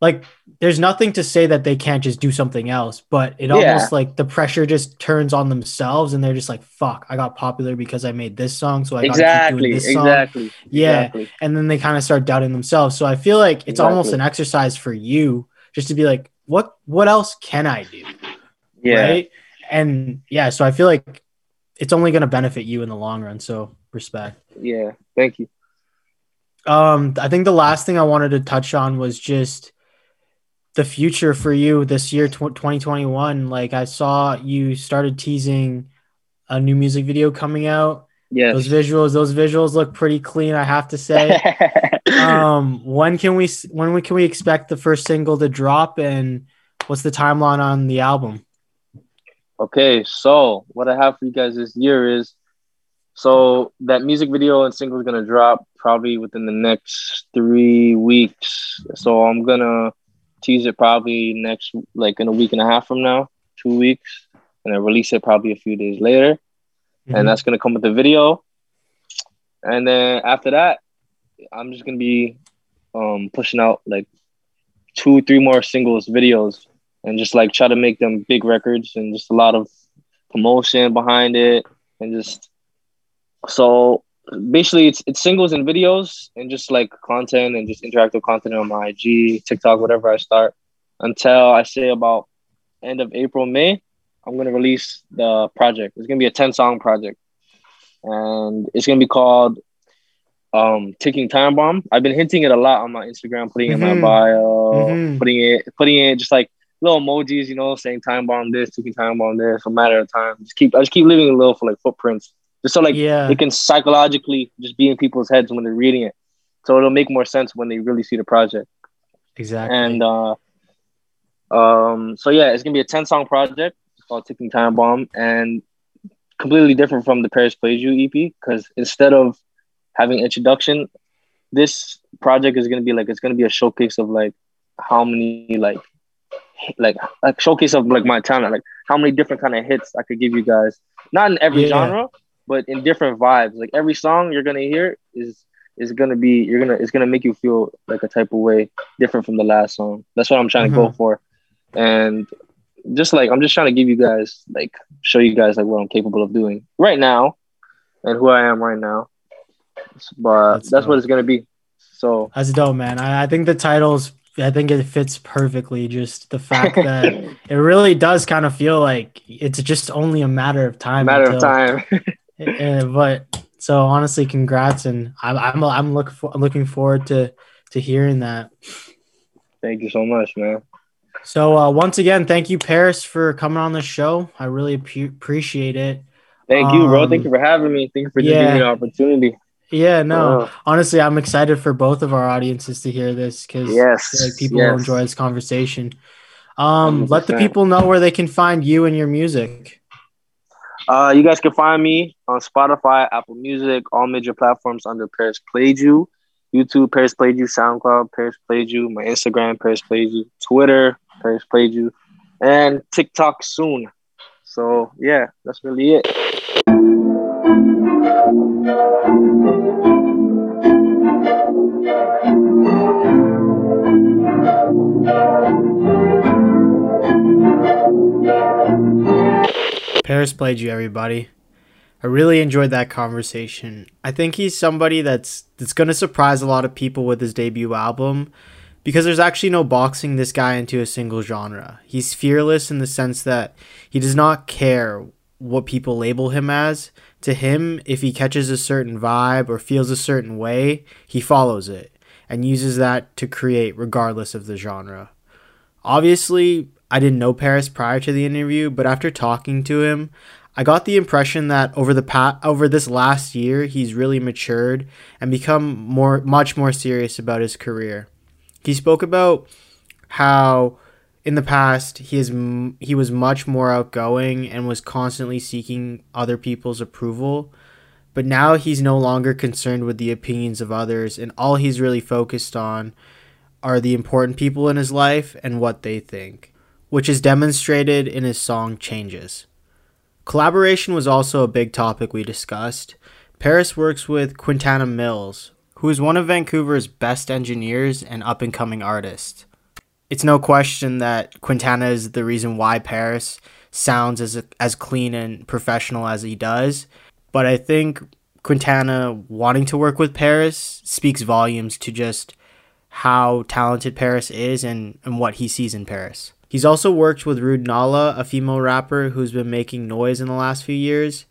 like there's nothing to say that they can't just do something else, but it yeah. almost like the pressure just turns on themselves and they're just like, fuck, I got popular because I made this song. So I exactly, gotta keep doing this song. Exactly. Yeah. Exactly. And then they kind of start doubting themselves. So I feel like it's exactly. almost an exercise for you just to be like, what what else can I do? Yeah. Right and yeah, so I feel like it's only going to benefit you in the long run. So respect. Yeah, thank you. Um, I think the last thing I wanted to touch on was just the future for you this year, 2021. Like I saw you started teasing a new music video coming out. Yeah, those visuals, those visuals look pretty clean. I have to say. um, when can we when we can we expect the first single to drop, and what's the timeline on the album? Okay, so what I have for you guys this year is so that music video and single is gonna drop probably within the next three weeks. So I'm gonna tease it probably next like in a week and a half from now, two weeks, and then release it probably a few days later. Mm-hmm. And that's gonna come with the video. And then after that, I'm just gonna be um pushing out like two, three more singles videos and just like try to make them big records and just a lot of promotion behind it and just so basically it's it's singles and videos and just like content and just interactive content on my IG, TikTok, whatever I start until I say about end of April, May, I'm gonna release the project. It's gonna be a 10 song project. And it's gonna be called um ticking time bomb. I've been hinting it a lot on my Instagram, putting mm-hmm. in my mm-hmm. bio, mm-hmm. putting it putting it just like little emojis, you know, saying time bomb this, ticking time bomb this, a matter of time. Just keep I just keep leaving a little for like footprints. Just so like yeah. it can psychologically just be in people's heads when they're reading it. So it'll make more sense when they really see the project. Exactly. And uh um so yeah, it's gonna be a 10 song project. It's called Ticking Time Bomb and completely different from the Paris Played You EP because instead of having introduction, this project is gonna be like it's gonna be a showcase of like how many like like like showcase of like my talent, like how many different kind of hits I could give you guys. Not in every yeah. genre, but in different vibes. Like every song you're gonna hear is is gonna be you're gonna it's gonna make you feel like a type of way different from the last song. That's what I'm trying mm-hmm. to go mm-hmm. for. And just like I'm just trying to give you guys like show you guys like what I'm capable of doing right now and who I am right now. But that's, that's what it's gonna be. So that's dope, man. I, I think the titles I think it fits perfectly. Just the fact that it really does kind of feel like it's just only a matter of time. Matter of time. uh, but so honestly, congrats, and I'm I'm I'm looking for, looking forward to to hearing that. Thank you so much, man. So uh, once again, thank you, Paris, for coming on the show. I really appreciate it. Thank you, bro. Thank you for having me. Thank you for yeah. giving me the opportunity. Yeah, no. Uh, Honestly, I'm excited for both of our audiences to hear this because yes, like, people yes. will enjoy this conversation. Um, let the people know where they can find you and your music. Uh, you guys can find me on Spotify, Apple Music, all major platforms under Paris Played You. YouTube, Paris Played You, SoundCloud, Paris Played You, my Instagram, Paris Played You, Twitter, Paris Played You, and TikTok soon. So yeah, that's really it. Paris played you, everybody. I really enjoyed that conversation. I think he's somebody that's that's gonna surprise a lot of people with his debut album because there's actually no boxing this guy into a single genre. He's fearless in the sense that he does not care what people label him as. To him, if he catches a certain vibe or feels a certain way, he follows it and uses that to create regardless of the genre. Obviously, I didn't know Paris prior to the interview, but after talking to him, I got the impression that over the pa- over this last year, he's really matured and become more much more serious about his career. He spoke about how in the past he is he was much more outgoing and was constantly seeking other people's approval, but now he's no longer concerned with the opinions of others and all he's really focused on are the important people in his life and what they think which is demonstrated in his song Changes. Collaboration was also a big topic we discussed. Paris works with Quintana Mills, who is one of Vancouver's best engineers and up and coming artists. It's no question that Quintana is the reason why Paris sounds as, as clean and professional as he does, but I think Quintana wanting to work with Paris speaks volumes to just how talented Paris is and, and what he sees in Paris. He's also worked with Rude Nala, a female rapper who's been making noise in the last few years.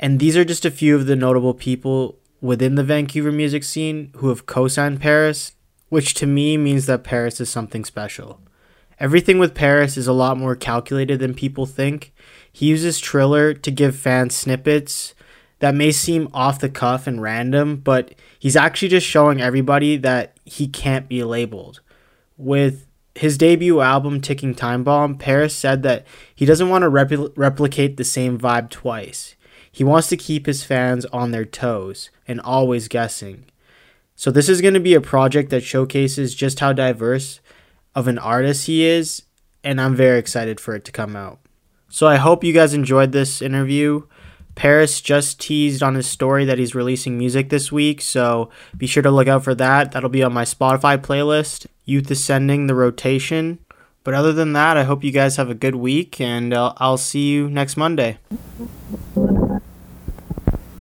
And these are just a few of the notable people within the Vancouver music scene who have co signed Paris, which to me means that Paris is something special. Everything with Paris is a lot more calculated than people think. He uses Triller to give fans snippets that may seem off the cuff and random, but he's actually just showing everybody that he can't be labeled. With his debut album Ticking Time Bomb, Paris said that he doesn't want to repl- replicate the same vibe twice. He wants to keep his fans on their toes and always guessing. So this is going to be a project that showcases just how diverse of an artist he is and I'm very excited for it to come out. So I hope you guys enjoyed this interview. Paris just teased on his story that he's releasing music this week, so be sure to look out for that. That'll be on my Spotify playlist, Youth Ascending the Rotation. But other than that, I hope you guys have a good week, and I'll, I'll see you next Monday.